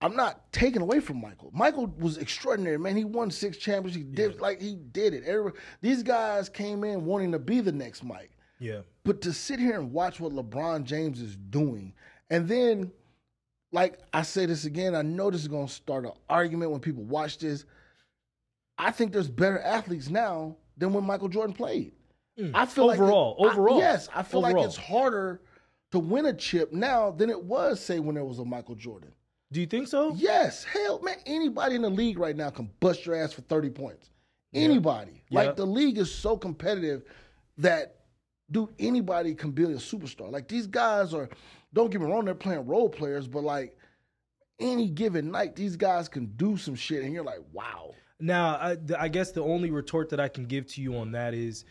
I'm not taking away from Michael. Michael was extraordinary, man. He won six championships. He did like he did it. Every, these guys came in wanting to be the next Mike. yeah. But to sit here and watch what LeBron James is doing, and then, like I say this again, I know this is going to start an argument when people watch this. I think there's better athletes now than when Michael Jordan played. I feel Mm. Overall, like it- I- overall, yes, I feel like it's harder to win a chip now than it was, say, when there was a Michael Jordan. Do you think so? Yes, hell, man, anybody in the league right now can bust your ass for 30 points. Anybody. Yeah. Like the league is so competitive that dude, anybody can be a superstar. Like these guys are don't get me wrong, they're playing role players, but like any given night, these guys can do some shit and you're like, wow. Now, I, I guess the only retort that I can give to you on that is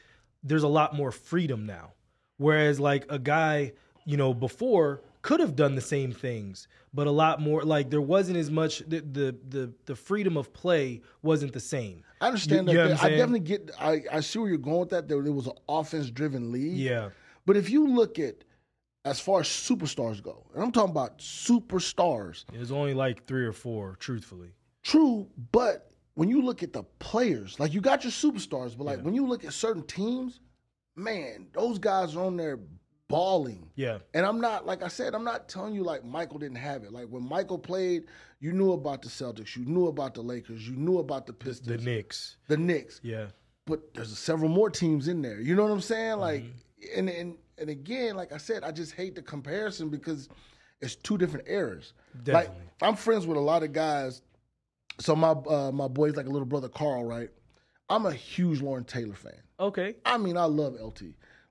there's a lot more freedom now. Whereas, like, a guy, you know, before could have done the same things, but a lot more, like, there wasn't as much, the, the, the, the freedom of play wasn't the same. I understand You- you know that. I definitely get I, I see where you're going with that. There, there was an offense driven league. Yeah. But if you look at as far as superstars go, and I'm talking about superstars, there's only like three or four, truthfully. True, but when you look at the players, like you got your superstars, but like when you look at certain teams, man, those guys are on there balling. Yeah. And I'm not, like I said, I'm not telling you like Michael didn't have it. Like when Michael played, you knew about the Celtics, you knew about the Lakers, you knew about the Pistons, The Knicks. the Knicks. Yeah. But there's several more teams in there. You know what I'm saying? Like, Mm-hmm. and and and again, like I said, I just hate the comparison because it's two different eras. Like Definitely. I'm friends with a lot of guys. So my uh, my boy's like a little brother Carl, right? I'm a huge Lawrence Taylor fan. Okay. I mean, I love LT.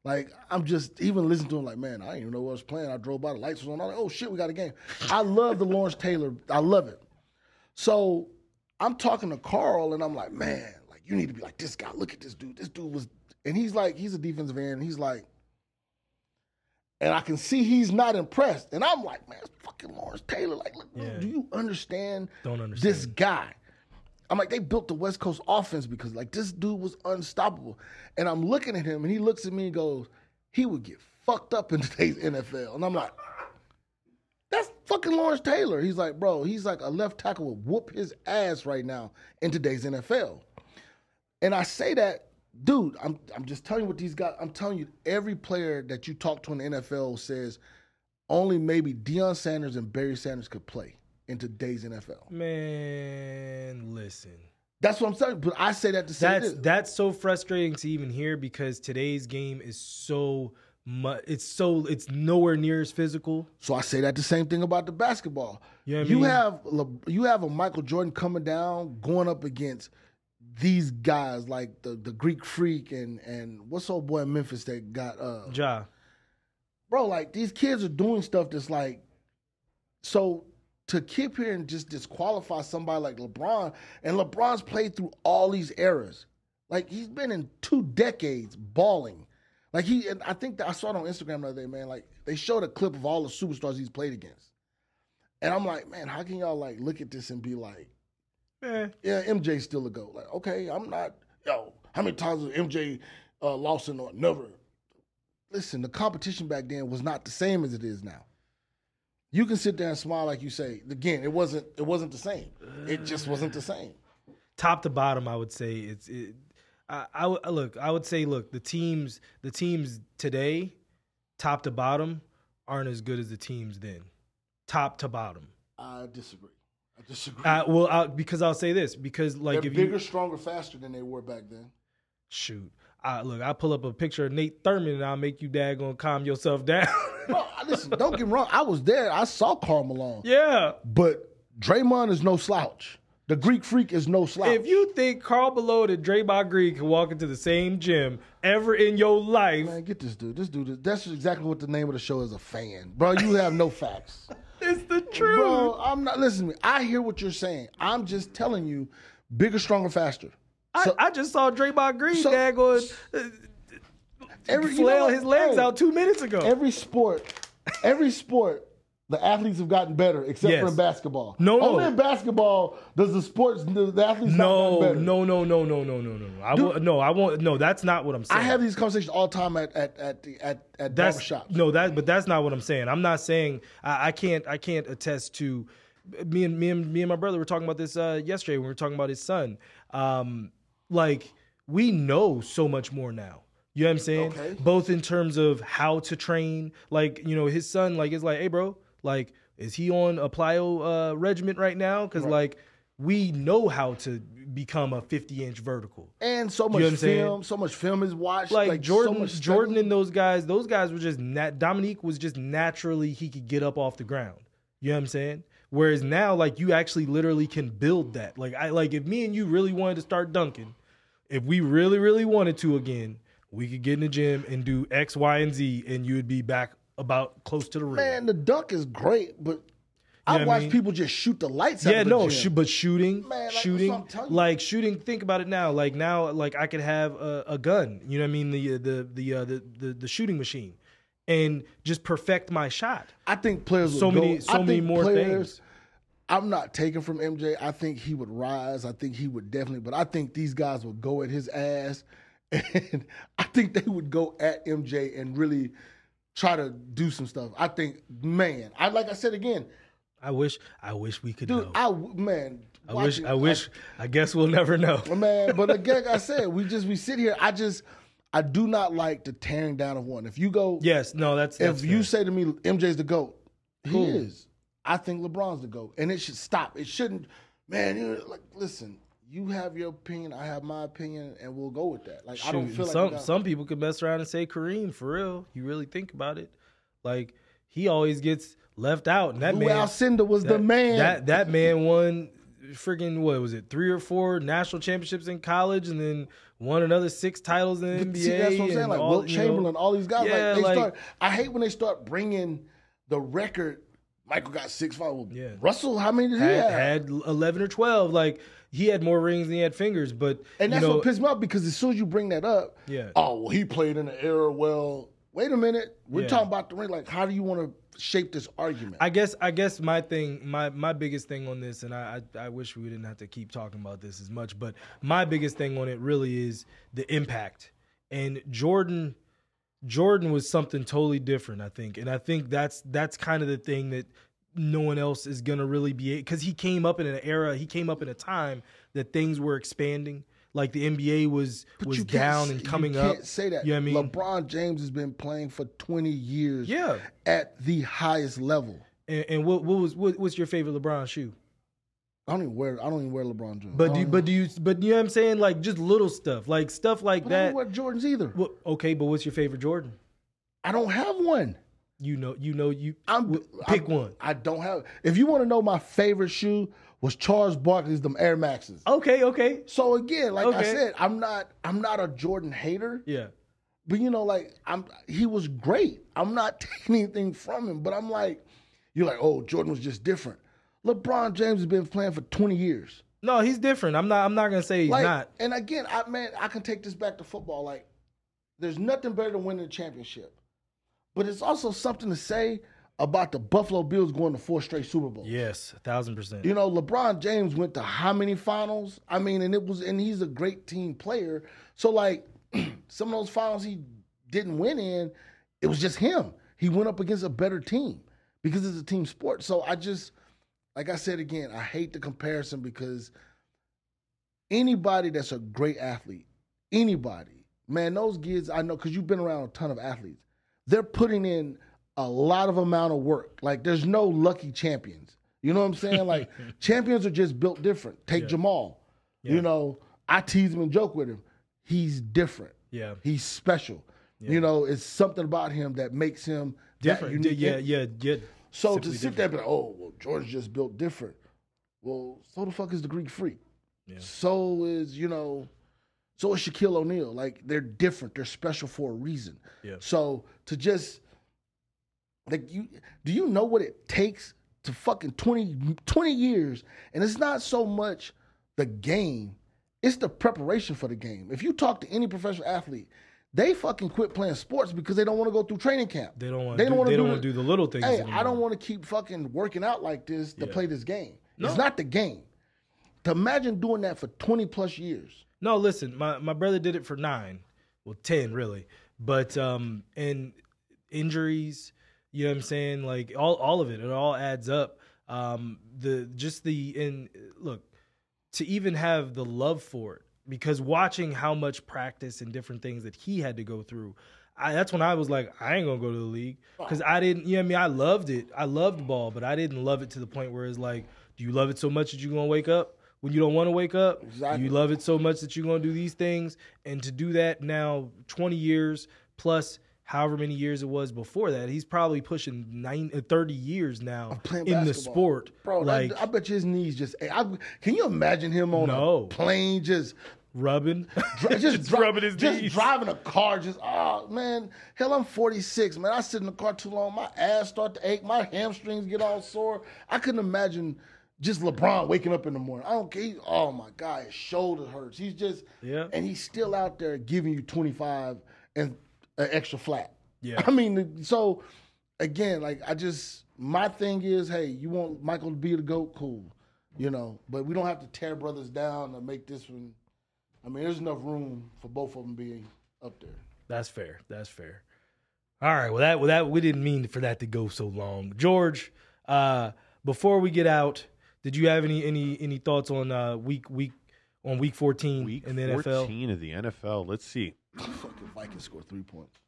Like I'm just even listening to him like, man, I didn't even know what I was playing. I drove by, the lights was on. I'm like, oh shit, we got a game. I love the Lawrence Taylor. I love it. So I'm talking to Carl and I'm like, man, like you need to be like this guy. Look at this dude. This dude was, and he's like, he's a defensive end. And he's like, and I can see he's not impressed. And I'm like, man, it's fucking Lawrence Taylor. Like, look, Yeah. do you understand? Don't understand. this guy. I'm like, they built the West Coast offense because like this dude was unstoppable. And I'm looking at him and he looks at me and goes, he would get fucked up in today's NFL. And I'm like, that's fucking Lawrence Taylor. He's like, bro, he's like a left tackle would whoop his ass right now in today's NFL. And I say that, dude, I'm I'm just telling you what these guys, I'm telling you, every player that you talk to in the NFL says only maybe Deion Sanders and Barry Sanders could play in today's NFL. Man, listen. That's what I'm saying. But I say that to say That's this. that's so frustrating to even hear because today's game is so much. It's so it's nowhere near as physical. So I say that the same thing about the basketball. You know you mean? have you have a Michael Jordan coming down, going up against these guys like the the Greek Freak and and what's old boy in Memphis that got uh Ja. bro. Like these kids are doing stuff that's like so. To keep here and just disqualify somebody like LeBron, and LeBron's played through all these eras. Like he's been in two decades balling. Like he, and I think that I saw it on Instagram the other day, man. Like they showed a clip of all the superstars he's played against, and I'm like, man, how can y'all like look at this and be like, Eh, yeah, MJ's still a goat. Like, okay, I'm not. Yo, how many times has MJ uh, lost in or never? Listen, the competition back then was not the same as it is now. You can sit there and smile like you say. Again, it wasn't. It wasn't the same. It just wasn't the same. top to bottom, I would say it's. It, I, I look. I would say, look, the teams, the teams today, top to bottom, aren't as good as the teams then, top to bottom. I disagree. I disagree. Uh, well, I, because I'll say this because like They're if bigger, you stronger, faster than they were back then. shoot, I, look, I pull up a picture of Nate Thurmond and I'll make you daggone calm yourself down. Bro, listen, don't get me wrong. I was there. I saw Karl Malone. yeah. But Draymond is no slouch. The Greek freak is no slouch. If you think Karl Malone and Draymond Green can walk into the same gym ever in your life, Man, get this dude. This dude, that's exactly what the name of the show is a fan. Bro, you have no facts. it's the truth. Bro, I'm not, listening. I hear what you're saying. I'm just telling you, bigger, stronger, faster. So- I, I just saw Draymond Green So- daggone uh, Every, you know flail his legs Hey, out two minutes ago. Every sport, every sport, the athletes have gotten better, except Yes. for in basketball. No, no. Only in basketball does the sports the, the athletes no, gotten better. no, no, no, no, no, no, no, no. I will, no, I won't. No, that's not what I'm saying. I have these conversations all the time at at at the, at, at that's barbershops. no that but that's not what i'm saying i'm not saying I, I can't i can't attest to me and me and me and my brother were talking about this uh yesterday when we were talking about his son um like we know so much more now you know what i'm saying Okay. both in terms of how to train like you know his son like is like hey bro like is he on a plyo uh regiment right now because like we know how to become a 50 inch vertical and so much what I'm film, so much film is watched. like, so Jordan, much Jordan and those guys, those guys were just nat- Dominique was just naturally he could get up off the ground. You know what I'm saying? Whereas now, like you actually literally can build that. Like I like if me and you really wanted to start dunking, if we really really wanted to again, we could get in the gym and do X, Y, and Z, and you would be back about close to the rim. man, the dunk is great, but know I watch mean? people just shoot the lights out. yeah, the no, sh- but shooting, Man, like, shooting, what I'm telling you. like shooting. Think about it now. Like now, like I could have a, a gun. You know what I mean? The the the, uh, the the the shooting machine, and just perfect my shot. I think players would So go- many, so I many more players, things. I'm not taking from MJ. I think he would rise. I think he would definitely, but I think these guys would go at his ass, and I think they would go at MJ and really try to do some stuff. I think, man, I like I said again, I wish, I wish we could dude. know. I man, I wish, watching- I wish. I guess we'll never know. man. But again, like I said, we just we sit here. I just I do not like the tearing down of one. If you go, Yes, no, that's, that's if you say to me MJ's the goat, Cool. he is. I think LeBron's the goat, and it should stop. It shouldn't. Man, you like listen. You have your opinion. I have my opinion, and we'll go with that. Like I don't feel like some got- some people could mess around and say Kareem for real. You really think about it, like he always gets left out, and that Lew man Alcindor was the man. That that man won freaking what was it? Three or four national championships in college, and then won another six titles in the NBA. see, that's what I'm saying. Like all, Wilt you know, Chamberlain, all these guys. Yeah, like they like- start. I hate when they start bringing the record. Michael got six five. Well, Yeah. Russell, how many did he had, have? had eleven or twelve. Like he had more rings than he had fingers, but and you that's know, what pissed me off because as soon as you bring that up, Yeah. Oh well, he played in the era. Well, wait a minute. We're Yeah. talking about the ring. Like, how do you want to shape this argument? I guess I guess my thing, my my biggest thing on this, and I, I I wish we didn't have to keep talking about this as much, but my biggest thing on it really is the impact. And Jordan, Jordan was something totally different, I think, and I think that's that's kind of the thing that no one else is gonna really be because he came up in an era, he came up in a time that things were expanding, like the NBA was But was down and coming you up. can't say that. You know I mean? LeBron James has been playing for 20 years. Yeah. At the highest level. And, and what what was what, what's your favorite LeBron shoe? I don't even wear. I don't even wear LeBron James. But do don't but do you but you know what I'm saying? Like just little stuff, like stuff like But I that. don't wear Jordans either. Well, okay, but what's your favorite Jordan? I don't have one. You know, you know, you I'm pick I'm- one. I don't have. If you want to know my favorite shoe was Charles Barkley's them Air Maxes. Okay, okay, So again, like I said, I'm not. I'm not a Jordan hater. yeah, But you know, like I'm, he was great. I'm not taking anything from him, but I'm like, you're like, oh, Jordan was just different. LeBron James has been playing for 20 years. no, he's different. I'm not. I'm not gonna say he's Like, not. and again, I man, I can take this back to football. Like, there's nothing better than winning a championship, but it's also something to say about the Buffalo Bills going to four straight Super Bowls. Yes, a thousand percent. You know, LeBron James went to how many finals? I mean, and it was, and he's a great team player. So, like, some of those finals he didn't win in, it was just him. He went up against a better team because it's a team sport. So, I just, like I said again, I hate the comparison because anybody that's a great athlete, anybody, man, those kids I know because you've been around a ton of athletes, they're putting in a lot of amount of work. Like there's no lucky champions. You know what I'm saying? Like champions are just built different. Take Yeah. Jamal. You know, I tease him and joke with him. He's different. Yeah, He's special. You know, it's something about him that makes him different. unique. Yeah, yeah, yeah. So simply to sit there and be like, oh, well, George just built different. Well, so the fuck is the Greek freak. Yeah. So is, you know, so is Shaquille O'Neal. Like they're different. They're special for a reason. Yeah. So to just like you do you know what it takes to fucking 20, 20 years? And it's not so much the game, It's the preparation for the game. If you talk to any professional athlete, they fucking quit playing sports because they don't want to go through training camp. They don't want. They to don't want to don't do, do the little things. Hey, anymore. I don't want to keep fucking working out like this to Yeah. play this game. No. It's not the game. To imagine doing that for 20 plus years. No, listen, my, my brother did it for nine, well, ten really, but um, and injuries, you know what I'm saying? Like all all of it, it all adds up. Um, the just the and look to even have the love for it because watching how much practice and different things that he had to go through. I, that's when I was like, I ain't gonna go to the league because I didn't. You know what I mean? I loved it. I loved ball, but I didn't love it to the point where it's like, do you love it so much that you're gonna wake up when you don't want to wake up? Exactly. You love it so much that you're gonna do these things, and to do that now, 20 years plus however many years it was before that, he's probably pushing nine, uh, 30 years now in the sport. Bro, like that, I bet you his knees just. I, can you imagine him on No. a plane just. rubbing, dri- just, dri- rubbing his knees, just knees. driving a car, just oh man, hell, I'm 46, man. I sit in the car too long, my ass start to ache, my hamstrings get all sore. I couldn't imagine just LeBron waking up in the morning. I don't care. He, oh my god, his shoulder hurts. He's just Yeah. and he's still out there giving you 25 and an extra flat. Yeah. I mean, so again, like I just my thing is, hey, you want Michael to be the goat, cool, you know, but we don't have to tear brothers down to make this one. I mean, there's enough room for both of them being up there. That's fair. That's fair. All right. Well, that well that we didn't mean for that to go so long, George. Uh, before we get out, did you have any any any thoughts on uh, week week on week fourteen Week in the NFL? 14 of the NFL. Let's see. Fucking Vikings score three points.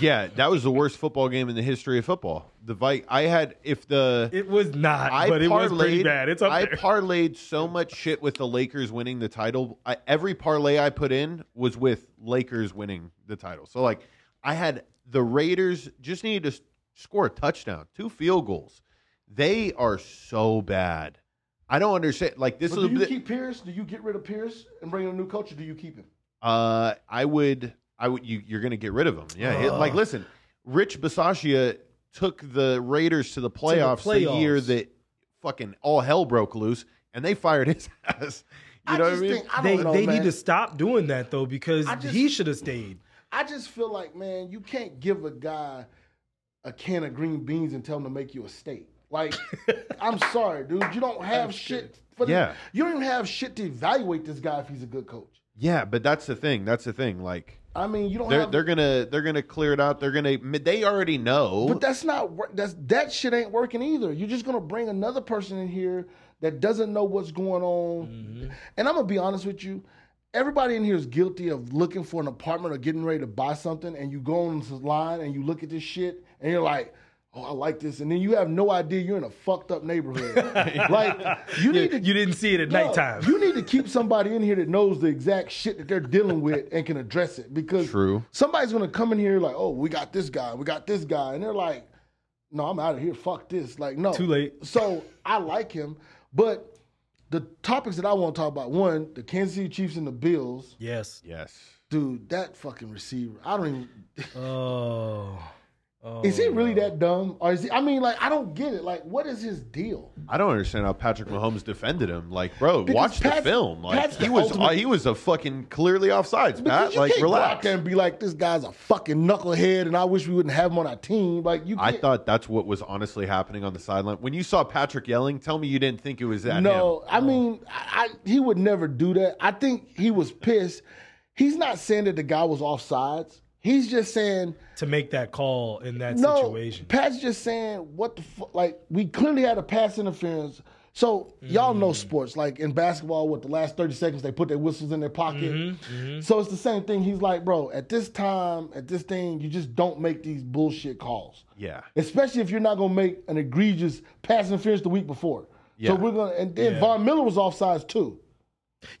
Yeah, that was the worst football game in the history of football. The Vi- I had if the It was not, I but it was pretty parlayed- bad. It's up I there. parlayed so much shit with the Lakers winning the title. I, every parlay I put in was with Lakers winning the title. So like I had the Raiders just needed to score a touchdown, two field goals. They are so bad. I don't understand. Like this But is do you the- keep Pierce? Do you get rid of Pierce and bring in a new coach, or do you keep him? Uh, I would, I would. You, you're going to get rid of him. Yeah. it- like, listen, Rich Bisaccia took the Raiders to the playoffs, the, year that fucking all hell broke loose, and they fired his ass. You I know what I just mean? think I they don't know, they man. need to stop doing that though because just- he should have stayed. I just feel like, man, you can't give a guy a can of green beans and tell him to make you a steak. Like, I'm sorry, dude. You don't have shit. For the- Yeah. you don't even have shit to evaluate this guy if he's a good coach. yeah, but that's the thing. That's the thing. Like, I mean, you don't they're have. they're gonna they're gonna clear it out. They're gonna. They already know. but that's not. That's that shit ain't working either. You're just gonna bring another person in here that doesn't know what's going on. Mm-hmm. And I'm gonna be honest with you. Everybody in here is guilty of looking for an apartment or getting ready to buy something, and you go on this line and you look at this shit, and you're like, "Oh, I like this," and then you have no idea you're in a fucked up neighborhood. like you need to You didn't see it at no, nighttime. You need to keep somebody in here that knows the exact shit that they're dealing with and can address it because True. somebody's gonna come in here like, oh, we got this guy, we got this guy, and they're like, no, I'm out of here. Fuck this. Like, no, Too late. So I like him, but the topics that I want to talk about: one, the Kansas City Chiefs and the Bills. yes. yes. Dude, that fucking receiver. I don't even. Oh. Oh. Is he really oh. that dumb, or is he? I mean, like, I don't get it. Like, what is his deal? I don't understand how Patrick Mahomes defended him. Like, bro, Because watch Pat's- the film. Like, Pat's he was ultimate- uh, he was a fucking clearly offsides. Pat, you like, go relax. there and be like, this guy's a fucking knucklehead, and I wish we wouldn't have him on our team. Like, you. I thought that's what was honestly happening on the sideline. When you saw Patrick yelling, tell me you didn't think it was that. No, him. I mean, I, I, he would never do that. I think he was pissed. He's not saying that the guy was offsides. He's just saying to make that call in that no. situation. Pat's just saying what the fuck. Like we clearly had a pass interference. So y'all know Mm. sports. Like in basketball, with the last thirty seconds, they put their whistles in their pocket. Mm-hmm, So it's the same thing. He's like, bro, at this time, at this thing, you just don't make these bullshit calls. Yeah. Especially if you're not gonna make an egregious pass interference the week before. Yeah. So we're gonna and then Yeah. Von Miller was offsides too.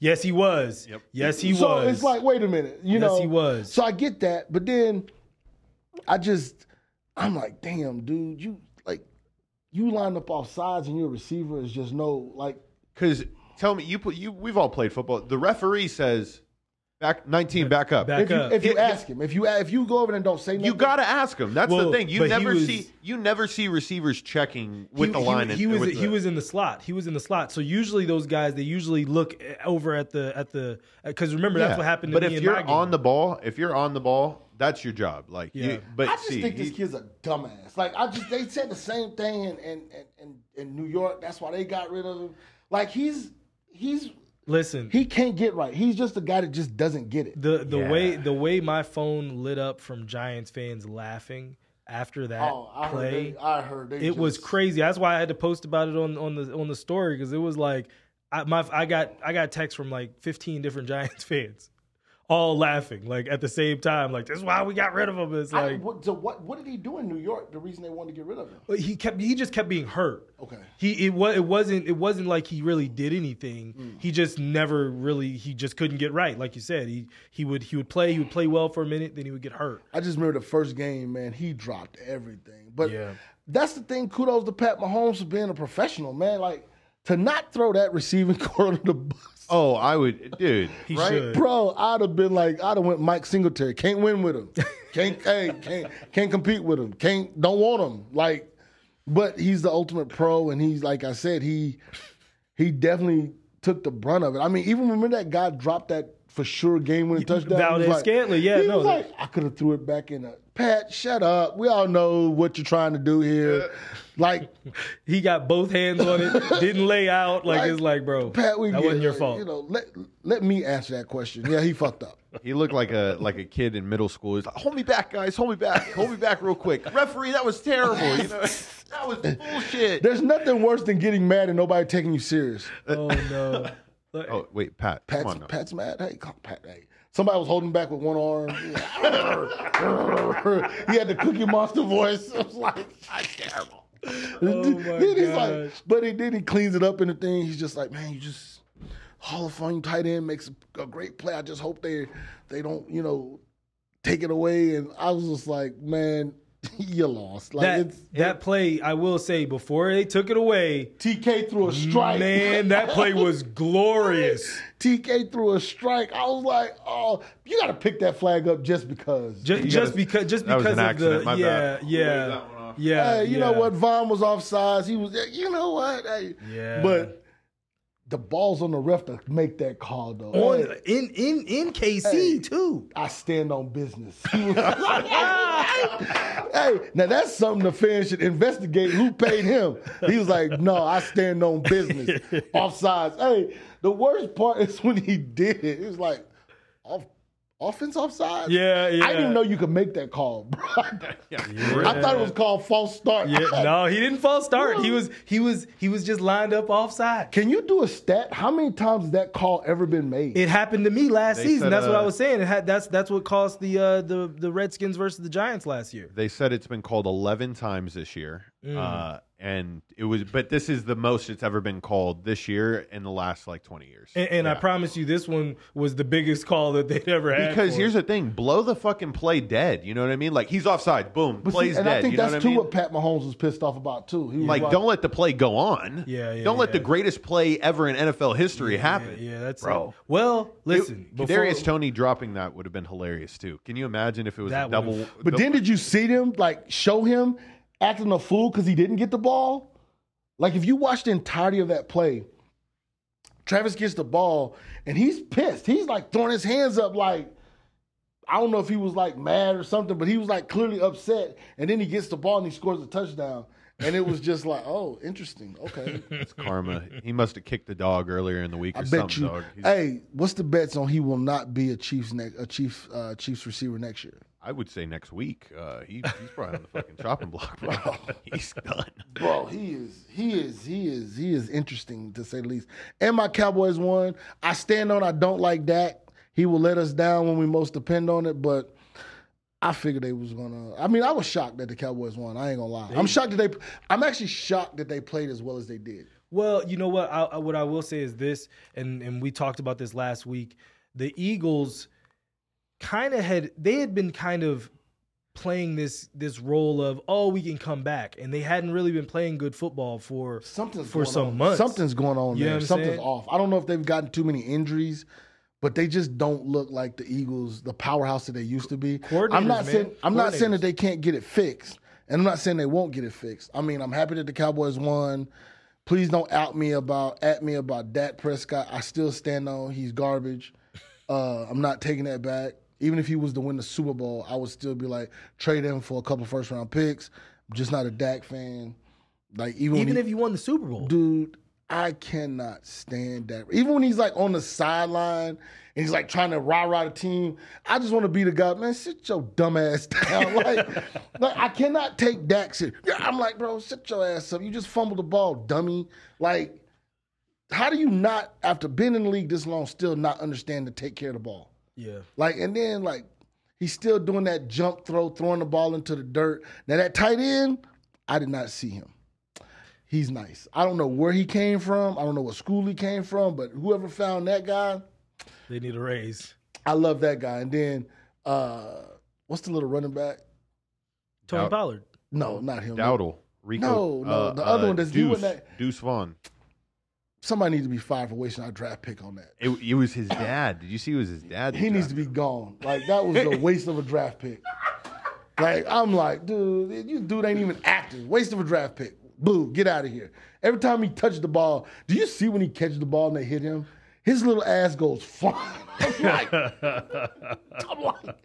Yes, he was. Yes, he so was. So it's like, wait a minute, you Yes, know. he was. So I get that, but then I just, I'm like, damn, dude, you like, you line up off sides and your receiver is just no like. Because tell me, you put you. We've all played football. The referee says Back 19, back up. Back If you, up. if you It- ask him, if you if you go over there and don't say nothing, You got to ask him. That's Well, the thing. You but he never was- see you never see receivers checking with he, the he- line. He, and, was with he the- was in the slot. He was in the slot. So usually those guys they usually look over at the at the because remember that's what happened. To But me if in you're my game. on the ball, if you're on the ball, that's your job. Like, Yeah. you, but I just see, think this he- kid's a dumbass. Like I just they said the same thing in in, in, in in New York. That's why they got rid of him. Like he's he's listen, he can't get right. He's just a guy that just doesn't get it. the the Yeah. way the way my phone lit up from Giants fans laughing after that Oh, I heard. play. They, I heard. They it was crazy. That's why I had to post about it on on the on the story because it was like I my I got I got texts from like 15 different Giants fans, all laughing like at the same time. Like this is why we got rid of him. It's I, like what, so what? What did he do in New York? The reason they wanted to get rid of him? he kept he just kept being hurt. Okay. He it was it wasn't it wasn't like he really did anything. Hmm. He just never really he just couldn't get right. Like you said, he he would he would play he would play well for a minute, then he would get hurt. I just remember the first game, man. He dropped everything. But Yeah. that's the thing. Kudos to Pat Mahomes for being a professional, man. Like to not throw that receiving core under the. Oh, I would, dude. He right? should. Bro, I'd have been like, I'd have went Mike Singletary. Can't win with him. Can't, hey, can't, can't compete with him. Can't, don't want him. Like, but he's the ultimate pro, and he's like I said, he, he definitely took the brunt of it. I mean, even remember that guy dropped that for sure game winning touchdown. He was Valdes like- Scantling, yeah, he no, was like, I could have threw it back in. A, Pat, shut up. We all know what you're trying to do here. Like, He got both hands on it, didn't lay out. Like, Like, it's like, bro, Pat, we that get wasn't it. your Like, fault. You know, let let me answer that question. Yeah, he fucked up. He looked like a like a kid in middle school. He's like, "Hold me back, guys! Hold me back! Hold me back, real quick!" Referee, that was terrible. You know, that was bullshit. There's nothing worse than getting mad and nobody taking you serious. oh no. Like, Oh wait, Pat, Pat's, come on now. Pat's mad. Hey, come, Pat. Hey, somebody was holding back with one arm. he had the Cookie Monster voice. I was like, that's terrible. Oh, my then he's like, but he, then he cleans it up in the thing. He's just like, man, you just Hall of Fame tight end makes a, a great play. I just hope they they don't you know take it away. And I was just like, man, you lost. Like that it's that play, I will say, before they took it away, TK threw a strike. man, that play was glorious. TK threw a strike. I was like, oh, you got to pick that flag up just because. Just, gotta- because, just that was because an of accident, the my yeah, bad. Yeah, that one off. yeah. hey, you yeah. know what? Vaughn was offsides. He was, you know what? Hey, Yeah. But the ball's on the ref to make that call, though. On Hey, in in in KC Hey. too. I stand on business. Hey, now that's something the fans should investigate. Who paid him? He was like, "No, I stand on business." Offsides. Hey, the worst part is when he did it. It was like, offense offside. Yeah, yeah. I didn't know you could make that call, bro. I thought it was called false start. Yeah, no, he didn't false start. He was he was he was just lined up offside. Can you do a stat? How many times has that call ever been made? It happened to me last They season. said, That's what I uh, was saying. It had that's that's what cost the uh, the the Redskins versus the Giants last year. They said it's been called 11 times this year. Mm. Uh, and it was, but this is the most it's ever been called this year in the last like 20 years. And, and I promise you, this one was the biggest call that they'd ever had. Because here's it. the thing: blow the fucking play dead. You know what I mean? Like he's offside, boom, But see, and dead. I think you know that's what too I mean? what Pat Mahomes was pissed off about too. He was like, don't let the play go on. Yeah, yeah, Don't let the greatest play ever in NFL history happen. Yeah, that's bro. it. Well, listen, before, Darius Toney dropping that would have been hilarious too. Can you imagine if it was a double? would've- But then did you see them like show him acting a fool because he didn't get the ball? Like if you watch the entirety of that play, Travis gets the ball and he's pissed. He's like throwing his hands up like I don't know if he was like mad or something, but he was like clearly upset. And then he gets the ball and he scores a touchdown. And it was just like, oh, interesting. Okay. it's karma. He must have kicked the dog earlier in the week or I bet something. you. Hey, what's the bets on he will not be a Chiefs next a Chiefs uh, Chiefs receiver next year? I would say next week. Uh, he, he's probably on the fucking chopping block, bro. he's done. Bro, he is, he is, he is, he is interesting to say the least. And my Cowboys won. I stand on. I don't like Dak. He will let us down when we most depend on it. But I figured they was gonna. I mean, I was shocked that the Cowboys won. I ain't gonna lie. I'm shocked that they. I'm actually shocked that they played as well as they did. Well, you know what? I, I- what I will say is this, and and we talked about this last week. The Eagles kind of had they had been kind of playing this this role of oh we can come back, and they hadn't really been playing good football for Something's for some on. months. Something's going on You there. Something's saying? off. I don't know if they've gotten too many injuries, but they just don't look like the Eagles, the powerhouse that they used to be. I'm not man. saying I'm not saying that they can't get it fixed, and I'm not saying they won't get it fixed. I mean, I'm happy that the Cowboys won. Please don't out me about at me about Dak Prescott. I still stand on he's garbage. Uh, I'm not taking that back. Even if he was to win the Super Bowl, I would still be like trade him for a couple first round picks. I'm just not a Dak fan. Like even Even he- if you won the Super Bowl. dude, I cannot stand that. Even when he's like on the sideline and he's like trying to rah rah the team, I just want to be the guy. Man, sit your dumb ass down. like, like I cannot take Dak shit. I'm like, bro, sit your ass up. You just fumbled the ball, dummy. Like, how do you not, after being in the league this long, still not understand to take care of the ball? Yeah. Like, and then like he's still doing that jump throw, throwing the ball into the dirt. Now that tight end, I did not see him. He's nice. I don't know where he came from. I don't know what school he came from, but whoever found that guy, They need a raise. I love that guy. And then uh what's the little running back? Tony Doubt- Pollard. No, not him. Dowdle. Rico. No, no, the other one that's- he Deuce, wasn't that- Deuce Vaughn. Somebody needs to be fired for wasting our draft pick on that. It, it was his dad. Did you see? It was his dad. He needs to be gone. Like that was a waste of a draft pick. Like I'm like, dude, you dude ain't even active. Waste of a draft pick. Boo, get out of here. Every time he touched the ball, do you see when he catches the ball and they hit him? His little ass goes flying. I'm like, I'm like,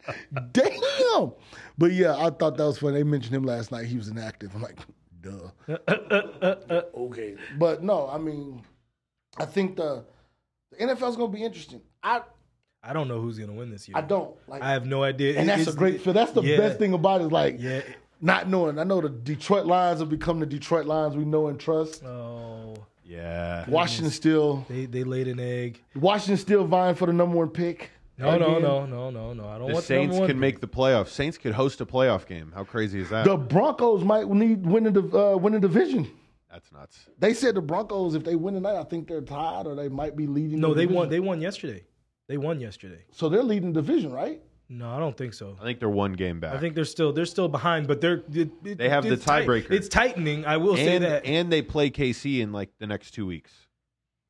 damn. But yeah, I thought that was funny. They mentioned him last night. He was inactive. I'm like, duh. okay, but no, I mean, I think the the NFL's gonna be interesting. I I don't know who's gonna win this year. I don't like, I have no idea. and that's a great feel. That's the yeah. best thing about it. Is like Yeah. not knowing. I know the Detroit Lions have become the Detroit Lions we know and trust. Oh, Yeah. Washington still, they they laid an egg. Washington still vying for the number one pick. No, no, Again. no, no, no, no. I don't The want Saints number one can pick. make the playoffs. Saints could host a playoff game. How crazy is that? The Broncos might need win the uh, win the division. That's nuts. They said the Broncos, if they win tonight, I think they're tied or they might be leading. No, the they division. won. They won yesterday. They won yesterday. so they're leading the division, right? No, I don't think so. I think they're one game back. I think they're still they're still behind, but they're it, it- They have the it's tight. tiebreaker. It's tightening. I will say and, that. and they play KC in like the next two weeks.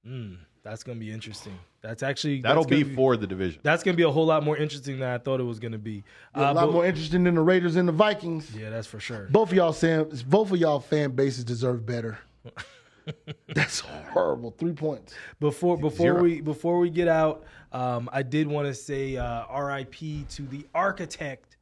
Mm, that's gonna be interesting. That's actually That'll that's be gonna for the division. That's gonna be a whole lot more interesting than I thought it was gonna be. a Uh, lot but- more interesting than the Raiders and the Vikings. Yeah, that's for sure. Both of y'all fan, both of y'all fan bases deserve better. That's horrible. Three points. before before Zero. we before we get out, um, I did want to say uh, R.I.P. to the architect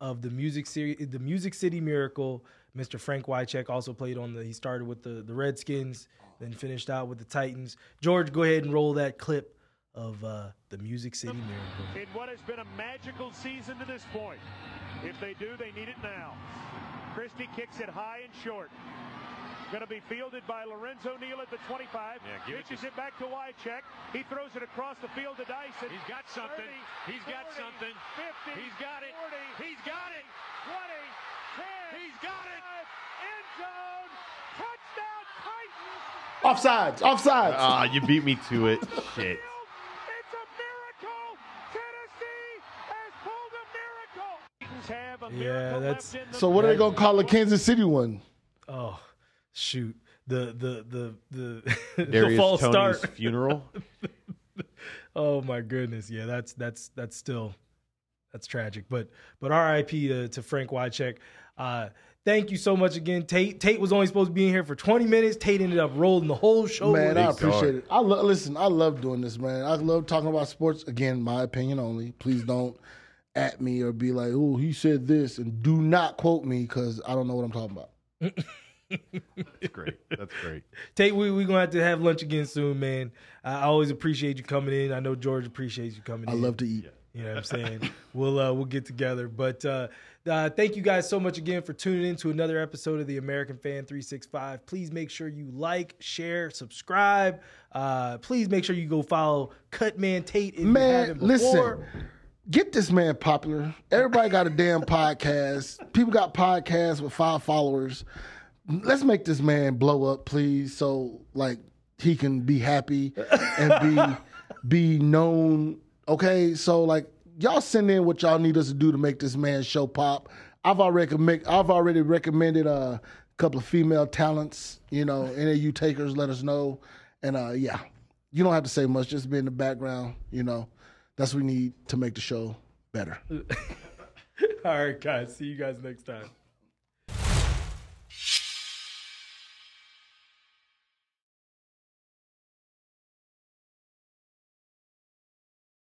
of the music series, the Music City Miracle, Mr. Frank Wycheck. Also played on the. He started with the the Redskins, then finished out with the Titans. George, go ahead and roll that clip of uh, the Music City Miracle. in what has been a magical season to this point. If they do, they need it now. Christie kicks it high and short. Going to be fielded by Lorenzo Neal at the 25. give it Pitches it, back to Wycheck. He throws it across the field to Dyson. He's got something. 30, He's got something. 50, He's got it. 40, He's got it. 20, 10. He's got it. End zone. Touchdown Titans. Offsides. Offsides. Ah, you beat me to it. Shit. It's a miracle. Tennessee has pulled a miracle. Titans have a Yeah, that's- left in the so what are they gonna call a Kansas City one? Oh, shoot the the the the, the Darius false Toney's start. funeral. Oh my goodness, yeah, that's that's that's still that's tragic. But but R.I.P. to, to Frank Wycheck. Uh, thank you so much again, Tate. Tate was only supposed to be in here for 20 minutes. Tate ended up rolling the whole show. Man, with I appreciate dog. it. I lo- listen. I love doing this, man. I love talking about sports. Again, my opinion only. Please don't at me or be like, "Oh, he said this," and do not quote me because I don't know what I'm talking about. That's great. That's great. Tate, we we gonna have to have lunch again soon, man. I always appreciate you coming in. I know George appreciates you coming I in. love to eat. You know what I'm saying? we'll uh, we'll get together. But uh, uh, thank you guys so much again for tuning in to another episode of the American Fan 365. Please make sure you like, share, subscribe. Uh, please make sure you go follow Cutman Tate Man, listen. Get this man popular. Everybody got a damn podcast. People got podcasts with five followers. Let's make this man blow up, please, so like he can be happy and be be known. Okay, so like y'all send in what y'all need us to do to make this man show pop. I've already recommend, I've already recommended uh, a couple of female talents. You know, any of you takers, let us know. And uh, yeah, you don't have to say much. Just be in the background. You know, that's what we need to make the show better. All right, guys. See you guys next time.